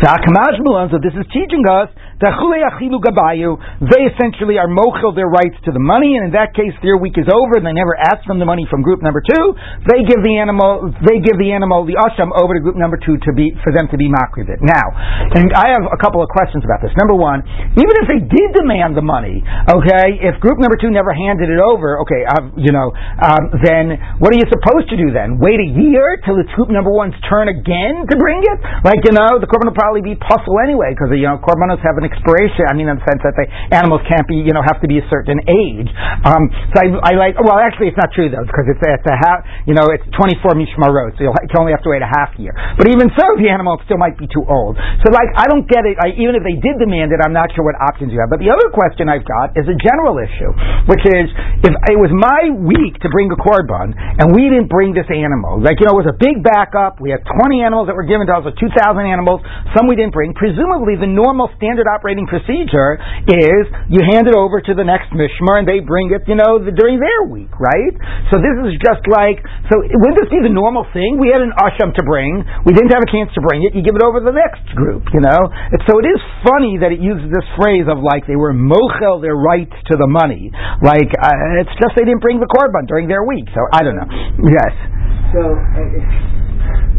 So this is teaching us they essentially are mochel their rights to the money, and in that case, their week is over, and they never ask them the money from group number two. They give the animal, they give the animal, the asham, over to group number two to be for them to be makrivit. Now, and I have a couple of questions about this. Number one, even if they did demand the money, okay, if group number two never handed it over, okay, uh, you know, um, then what are you supposed to do then? Wait a year till it's group number one's turn again to bring it? Like you know, the korban will probably be pasul anyway because you know korbanos have an expiration. I mean, in the sense that the animals can't be, you know, have to be a certain age. Um, so I, I, like. Well, actually, it's not true though, because it's it's a half. You know, it's 24 mishmarot, so you'll, you only have to wait a half year. But even so, the animal still might be too old. So, like, I don't get it. I, even if they did demand it, I'm not sure what options you have. But the other question I've got is a general issue, which is if it was my week to bring a korban and we didn't bring this animal, like you know, it was a big backup. We had 20 animals that were given to us, or 2,000 animals. Some we didn't bring. Presumably, the normal standard operating procedure is you hand it over to the next mishmar and they bring it, you know, the, during their week, right? So this is just like, so wouldn't this be the normal thing? We had an asham to bring, we didn't have a chance to bring it, you give it over to the next group, you know? And so it is funny that it uses this phrase of like they were mochel their rights to the money. Like, uh, it's just they didn't bring the korban during their week, so I don't know. Yes. So, uh,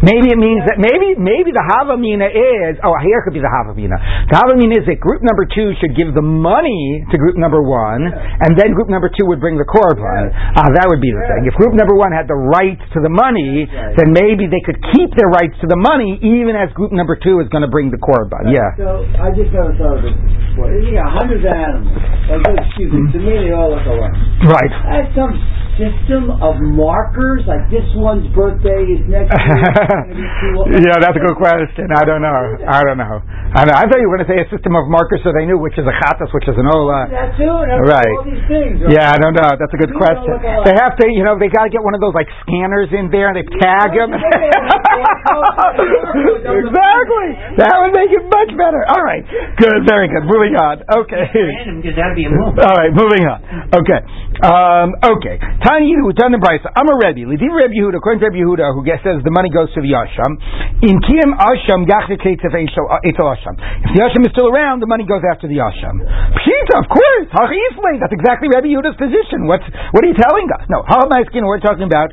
Maybe it means that maybe maybe the havamina is oh here could be the havamina. The havamina is that group number two should give the money to group number one, and then group number two would bring the korban. Uh, that would be the thing. If group number one had the rights to the money, then maybe they could keep their rights to the money even as group number two is going to bring the korban. Yeah. So I just never thought of this before. Got hundreds of animals. Like, excuse me, to me they all look alike. Right. That's some system of markers, like this one's birthday is next year. yeah, that's a good question. I don't know. I don't know. I, know. I thought you were going to say a system of markers so they knew which is a chatas, which is an ola. That too. Right. All these things. Right? Yeah, I don't know. That's a good question. They have to, you know, they got to get one of those like scanners in there and they tag them. exactly. That would make it much better. All right. Good. Very good. Moving on. Okay. Random because that'd be a move. All right. Moving on. Okay. Um, okay. Tanya Yehuda, Tanya Brisa. I'm a Rebbe. Lidiv Rebbe Yehuda, according to Rebbe Yehuda, who says the money goes to the Asham. In Kiyam Asham, Yachiketef Eitel Asham. If the Asham is still around, the money goes after the Asham. Pshita, of course. That's exactly Rebbe Yehuda's position. What's, what are you telling us? No. Ha'amaiskin, we're talking about,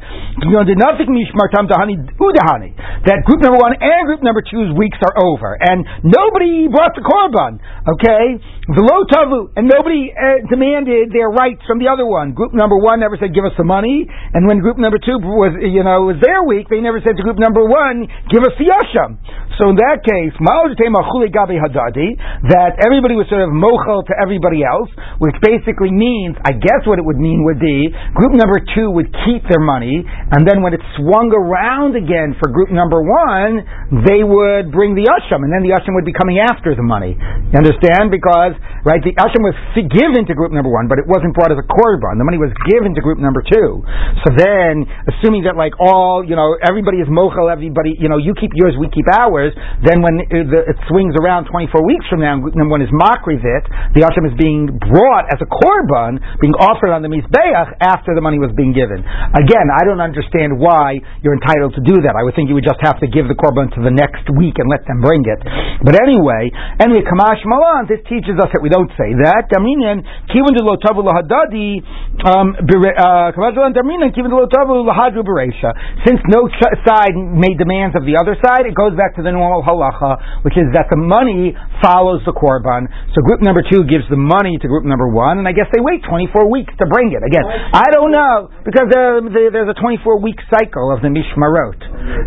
that group number one and group number two's weeks are over. And nobody brought the Korban. Okay? Velo Tavu. And nobody uh, demanded their rights from the other one. Group number one never said, give us the money. And when group number two was, you know, was their week, they never said to group number one, give us the yasham. So in that case, that everybody was sort of mochel to everybody else, which basically means, I guess what it would mean would be, group number two would keep their money, and then when it swung around again for group number one, they would bring the yasham, and then the yasham would be coming after the money. You understand? Because, right, the yasham was given to group number one, but it wasn't brought as a korban. The money was given to group number two. So then, assuming that like all, you know, everybody is mochel, everybody, you know, you keep yours, we keep ours, then when it, swings around 24 weeks from now, and one is makrivit, the asham is being brought as a korban, being offered on the mizbeach after the money was being given. Again, I don't understand why you're entitled to do that. I would think you would just have to give the korban to the next week and let them bring it. But anyway, anyway, kamash malan, this teaches us that we don't say that. Daminian, um, uh, since no side made demands of the other side, it goes back to the normal halacha, which is that the money follows the korban. So group number two gives the money to group number one, and I guess they wait 24 weeks to bring it. Again, I don't know because there's a 24 week cycle of the mishmarot.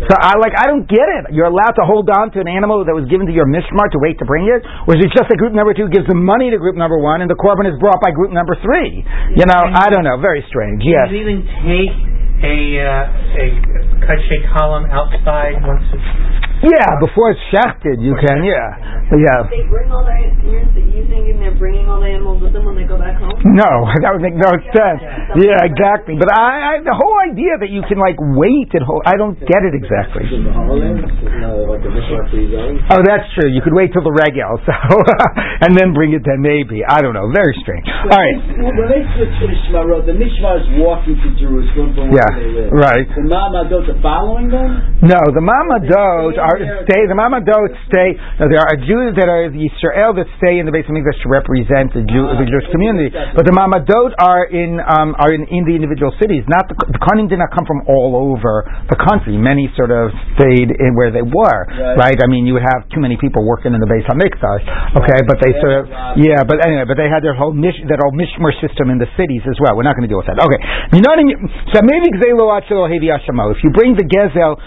So I like I don't get it. You're allowed to hold on to an animal that was given to your mishmar to wait to bring it, or is it just that group number two gives the money to group number one, and the korban is brought by group number three? You know, I don't know. Very strange. Yes. you even take a uh, a kachek column outside once it's yeah, before it's shechted, you can. Yeah, yeah. They bring all their. You're, you thinking they're bringing all the animals with them when they go back home? No, that would make no sense. Yeah, exactly. But I, I the whole idea that you can like wait and hold, I don't get it exactly. Oh, that's true. You could wait till the regel, so and then bring it then maybe. I don't know. Very strange. All right. When they switch to the Shmarot, the Mishmar is walking to Jerusalem from where Yeah, they live. right. The Mamadot are following them? No, the Mamadot are stay. The Mamadot stay. No, there are Jews that are the Israel that stay in the Beis HaMikdash to represent the Jew, the Jewish community. But the Mamadot are in um, are in, in the individual cities. Not the, the Kohanim did not come from all over the country. Many sort of stayed in where they were. Right. Right. I mean, you would have too many people working in the Beis Hamikdash. Okay, but they sort of yeah. But anyway, but they had their whole mish, that whole mishmar system in the cities as well. We're not going to deal with that. Okay. You know what I mean? So maybe gzelo achelo hevi ashamo. If you bring the gezel,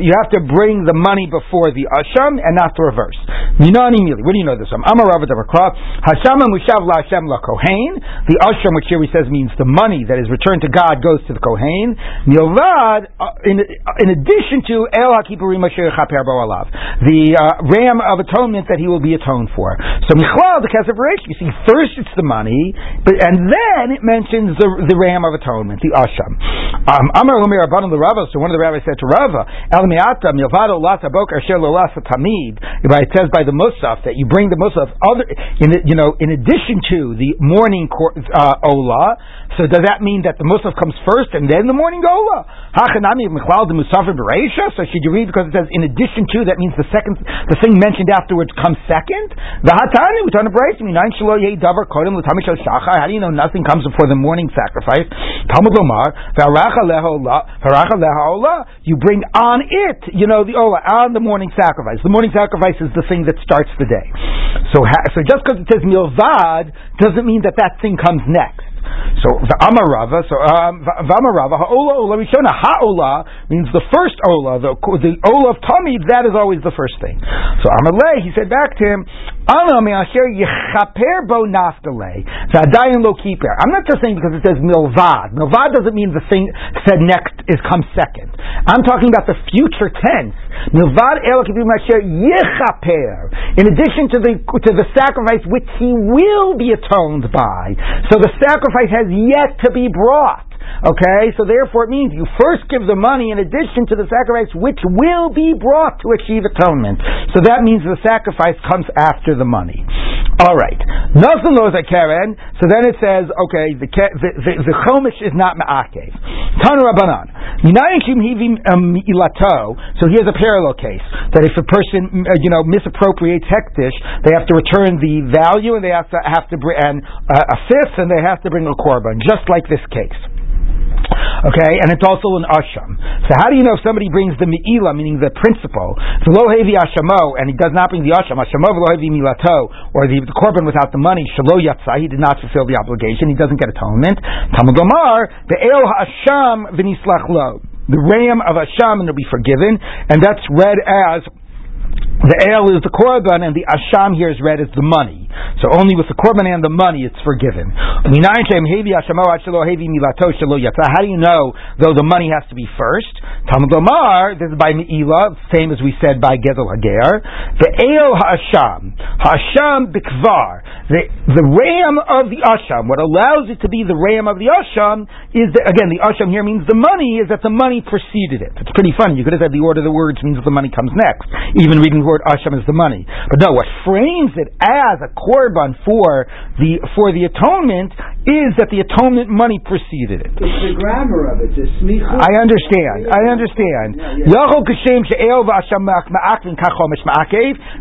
you have to bring the money before the asham and not the reverse. Know what Where do you know this from? Amar Rava Damakra. Hasham mushav la Hashem la kohen. The asham, which here he says means the money that is returned to God goes to the kohen. Milvad, uh, in, in addition to el hakipurim asher chaper bo alav, the uh, ram of atonement that he will be atoned for. So michlal the kesef reish. You see, first it's the money, but and then it mentions the the ram of atonement, the asham. Um, Amar Lumir Rabbanon the Rava. So one of the rabbis said to Rava, El miata milvado lata tamid. It says by the musaf that you bring the musaf other in the- you know in addition to the morning uh, ola. So does that mean that the musaf comes first and then the morning ola? The. So should you read because it says in addition to that means the second the thing mentioned afterwards comes second. The hatani we turn shachar. How do you know nothing comes before the morning sacrifice? Talmud. You bring on it, you know, the ola on the morning sacrifice. The morning sacrifice is the thing that starts the day. So ha- so just because it says milvad doesn't mean that that thing comes next. So the Amar Rava, so um, Vamarava, Ha'ola Ola Rishona, Ha'ola means the first Ola, the, the Ola of Tamid, that is always the first thing. So Amalei, he said back to him, bo lo. I'm not just saying because it says milvad. Milvad doesn't mean the thing said next is comes second. I'm talking about the future tense. Milvad. In addition to the to the sacrifice which he will be atoned by. So the sacrifice has yet to be brought. Okay, so therefore it means you first give the money in addition to the sacrifice which will be brought to achieve atonement. So that means the sacrifice comes after the money. All right, nothing knows a Karen. So then it says, okay, the the, the, the chomish is not ma'akev. Tanu Rabbanan. Minayin um, ilato. So here's a parallel case that if a person uh, you know misappropriates hektish, they have to return the value and they have to have to bring and uh, a fifth and they have to bring a korban, just like this case. Okay, and it's also an asham. So how do you know if somebody brings the me'ila, meaning the principle, the lo hevi ashamo, and he does not bring the asham, ashamo lo hevi milato, or the, the korban without the money, shalo yatsa, he did not fulfill the obligation, he doesn't get atonement. Talmud Gomar, the el ha'asham v'nislach lo. The ram of and will be forgiven, and that's read as the ale is the korban, and the asham here is read as the money. So only with the korban and the money it's forgiven. How do you know though the money has to be first? Talmud Gomar, this is by Me'ila, same as we said by Gezel Hager. The ale Hasham, Hasham bikvar, the, the ram of the asham, what allows it to be the ram of the asham is that, again, the asham here means the money, is that the money preceded it. It's pretty funny. You could have said the order of the words means that the money comes next, even reading the word asham as the money. But no, what frames it as a korban for the, for the atonement is that the atonement money preceded it. It's the grammar of it, the. I understand. I understand. Yachol kashem she'el v'asham ma'akvin.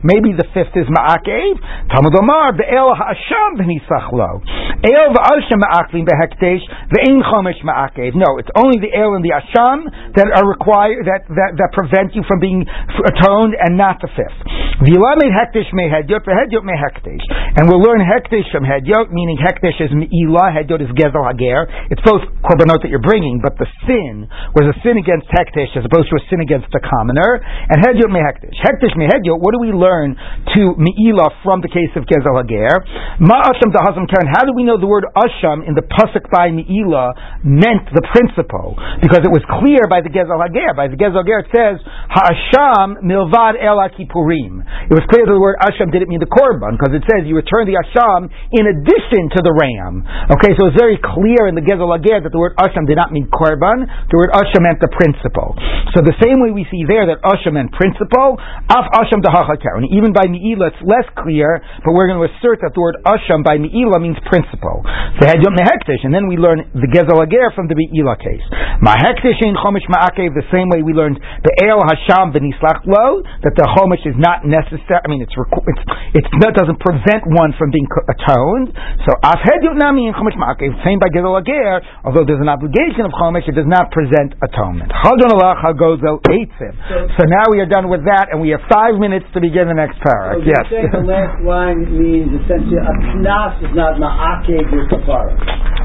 Maybe the fifth is ma'akev. Talmud Omar be'el ha'asham v'nisach lo. El v'asham behektesh ve'in chomish ma'akev. No, it's only the el and the asham that are required that that, that prevent you from being atoned, and not the fifth. Hektesh mehedyot vehedyot mehektesh. And we'll learn hektesh from hedyot, meaning hektesh is me'ilah, hedyot is gezel hager. It's both korbanot that you're bringing, but the sin was a sin against hektesh as opposed to a sin against the commoner. And hedyot mehektesh. Hektesh mehedyot, what do we learn to me'ilah from the case of gezel hager? Ma'asham dahazam karen. How do we know the word asham in the pasuk by Meila meant the principle, because it was clear by the Gezel Hager. By the Gezel Hager it says Ha'asham milvad el. It was clear that the word asham didn't mean the korban, because it says you return the asham in addition to the ram. Okay, so it's very clear in the Gezel Hager that the word asham did not mean korban. The word asham meant the principle. So the same way we see there that asham meant principle, af asham. And even by Meila it's less clear, but we're going to assert that the word asham by Meila means principle. The Hedjot Mehektish, and then we learn the Gezel Ager from the Meila case. Mahektish in Chomish Ma'akev, the same way we learned the El Hasham Benislach Lo, that the Chomish is not necessary, I mean, it's, it's, it's, that doesn't prevent one from being atoned. So Af Hedjot Nami in Chomish Ma'akev, same by Gezel Ager, although there's an obligation of Chomish, it does not present atonement. Chadon Allah Chagozel Eitzim. So now we are done with that, and we have five minutes to begin the next parak. So yes. the last line means essentially a knas is not ma'akev your kapara.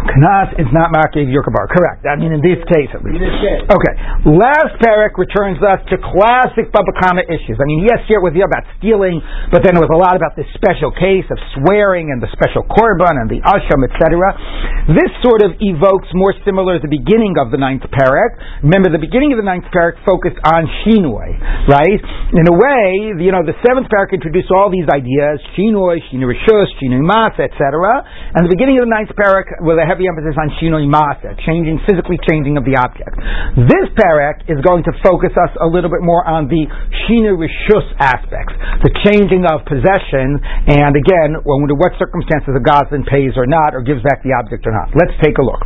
Knas is not Ma'akev your. Correct. I mean, in this case at least. In this case. Okay. Last parak returns us to classic Baba Kama issues. I mean, yes, here it was about stealing, but then it was a lot about this special case of swearing and the special korban and the asham, etc. This sort of evokes more similar to the beginning of the ninth parak. Remember, the beginning of the ninth parak focused on shinoi, right? In a way, you know, the seventh parak introduced all these ideas: shinoi, shinoi rishus, shinoi mas, etc. And the beginning of the ninth parak with a heavy emphasis on shinoi changing, physically changing of the object. This parak is going to focus us a little bit more on the shinoi rishus aspects, the changing of possession, and again, under what circumstances a gazlan pays or not, or gives back the object or not. Let's take a look.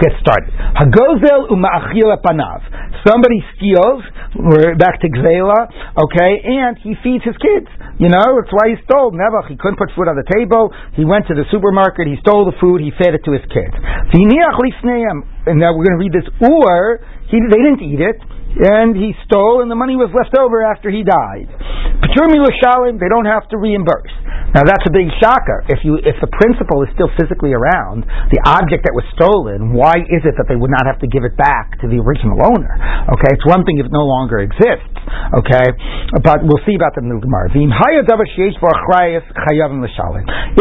Get started. Hagozel uma'achil panav. Somebody steals. We're back to Gzela. Okay, and he feeds his kids. You know, that's why he stole. Never. He couldn't put food on the table. He went to the supermarket. He stole the food. He fed it to his kids. And now we're going to read this. Or he, they didn't eat it and he stole, and the money was left over after he died. Paturmi Lashalim, they don't have to reimburse. Now that's a big shocker. If you if the principal is still physically around, the object that was stolen, why is it that they would not have to give it back to the original owner? Okay, it's one thing if it no longer exists. Okay, but we'll see about the new Gemara. If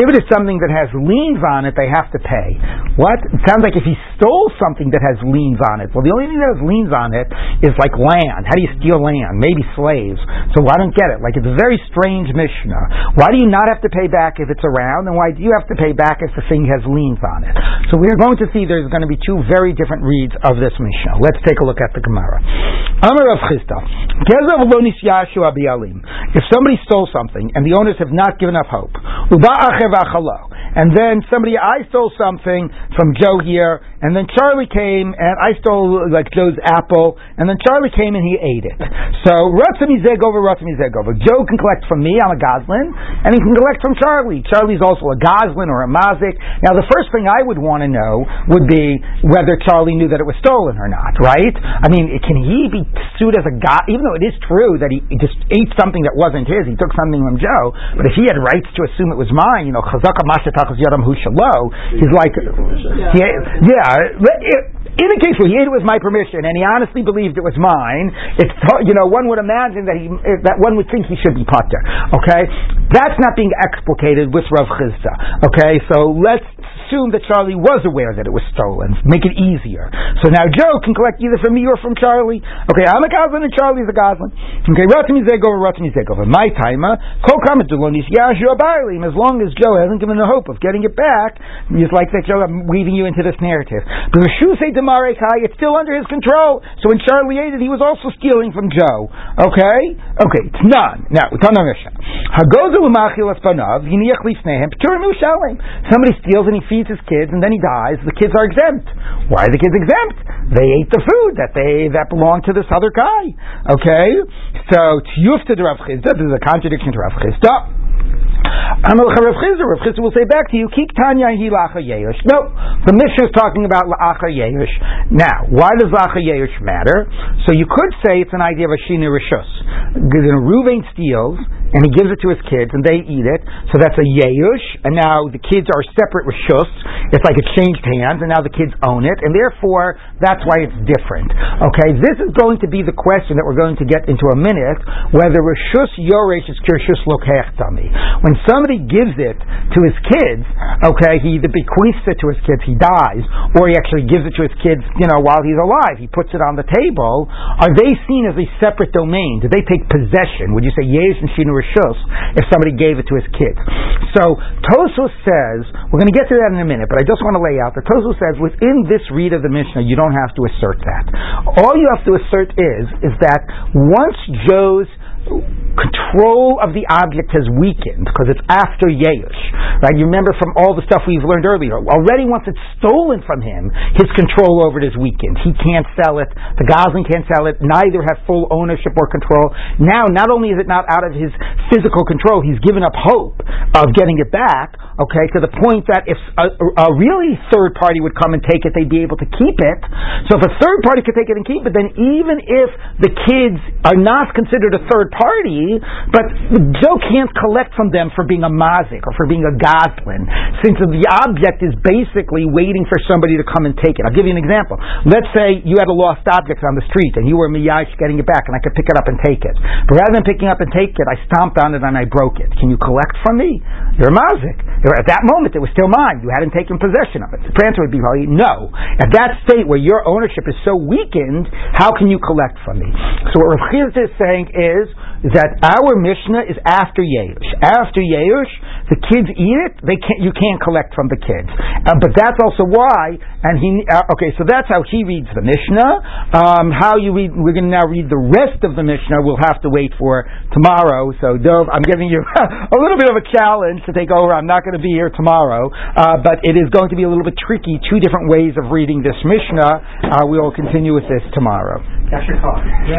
it is something that has liens on it, they have to pay. What? It sounds like if he stole something that has liens on it. Well, the only thing that has liens on it is like land. How do you steal land? Maybe slaves. So I don't get it. Like it's a very strange Mishnah. Why do you not have to pay back if it's around, and why do you have to pay back if the thing has liens on it? So we're going to see there's going to be two very different reads of this Mishnah. Let's take a look at the Gemara. Amar Rav Chisda. If somebody stole something and the owners have not given up hope, and then somebody, I stole something from Joe here, and then Charlie came and I stole like Joe's apple, and then Charlie came and he ate it. So Ratzami Zegova, Ratzami Zegova. Joe can collect from me, I'm a Gazlan, and he can collect from Charlie. Charlie's also a Gazlan or a Mazik. Now the first thing I would want to know would be whether Charlie knew that it was stolen or not, right? I mean, can he be sued as a God, even though it is true that he just ate something that wasn't his, he took something from Joe, but if he had rights to assume it was mine, you know, Chazaka Mashatachas Yadam Hushalo, he's like, yeah, yeah, in a case where he ate it with my permission and he honestly believed it was mine, it's you know one would imagine that he eh, that one would think he should be potter. Okay, that's not being explicated with Rav Chisda. Okay, so let's assume that Charlie was aware that it was stolen. Make it easier. So now Joe can collect either from me or from Charlie. Okay, I'm a Gazlan and Charlie's a Gazlan. Okay, Ratimi Zegova, Ratimi Zegova. My timer, uh, Kol Kamadulonis Yashu Abarim. As long as Joe hasn't given the hope of getting it back, it's like that Joe, I'm weaving you into this narrative. But Shusei Demare Kai, it's still under his control. So when Charlie ate it, he was also stealing from Joe. Okay? Okay, it's none. Now, Espanav, Yiniach Lifnehem, Pturim Somebody steals and he feeds feeds his kids and then he dies, the kids are exempt. Why are the kids exempt? They ate the food that they that belonged to this other guy. Okay? So Tiyufta to Rav Chisda, this is a contradiction to Rav Chisda. Rav Chisda will say back to you, keep Tanya hi lacha yerush. No, the Mishnah is talking about lacha yerush. Now, why does lacha yerush matter? So you could say it's an idea of a shina rishus. Reuven steals, and he gives it to his kids, and they eat it. So that's a yeush, and now the kids are separate rishus. It's like it changed hands, and now the kids own it, and therefore that's why it's different. Okay, this is going to be the question that we're going to get into a minute, whether rishus yoresh is kirshus lokechtami. When somebody gives it to his kids, okay, he either bequeaths it to his kids, he dies, or he actually gives it to his kids, you know, while he's alive. He puts it on the table. Are they seen as a separate domain? Do they take possession? Would you say yesh and shinu rishus if somebody gave it to his kids? So Tosfos says we're going to get to that in a minute, but I just want to lay out that Tosfos says within this read of the Mishnah you don't have to assert that. All you have to assert is is that once Joe's control of the object has weakened because it's after Yeush. Right? You remember from all the stuff we've learned earlier. Already once it's stolen from him, his control over it is weakened. He can't sell it. The Goslin can't sell it. Neither have full ownership or control. Now, not only is it not out of his physical control, he's given up hope of getting it back, okay, to the point that if a, a really third party would come and take it, they'd be able to keep it. So if a third party could take it and keep it, then even if the kids are not considered a third party, but Joe can't collect from them for being a mazik or for being a gazlan, since the object is basically waiting for somebody to come and take it. I'll give you an example. Let's say you had a lost object on the street and you were miyash getting it back and I could pick it up and take it. But rather than picking up and take it, I stomped on it and I broke it. Can you collect from me? You're a mazik. At that moment, it was still mine. You hadn't taken possession of it. The answer would be probably no. At that state where your ownership is so weakened, how can you collect from me? So what Rav Chisda is saying is that our Mishnah is after Yeush. After Yeush, the kids eat it. They can't. You can't collect from the kids. Uh, but that's also why. And he. Uh, okay, so that's how he reads the Mishnah. Um, how you read? We're going to now read the rest of the Mishnah. We'll have to wait for tomorrow. So Dov, I'm giving you a little bit of a challenge to take over. I'm not going to be here tomorrow, uh, but it is going to be a little bit tricky. Two different ways of reading this Mishnah. Uh, we will continue with this tomorrow. That's your call.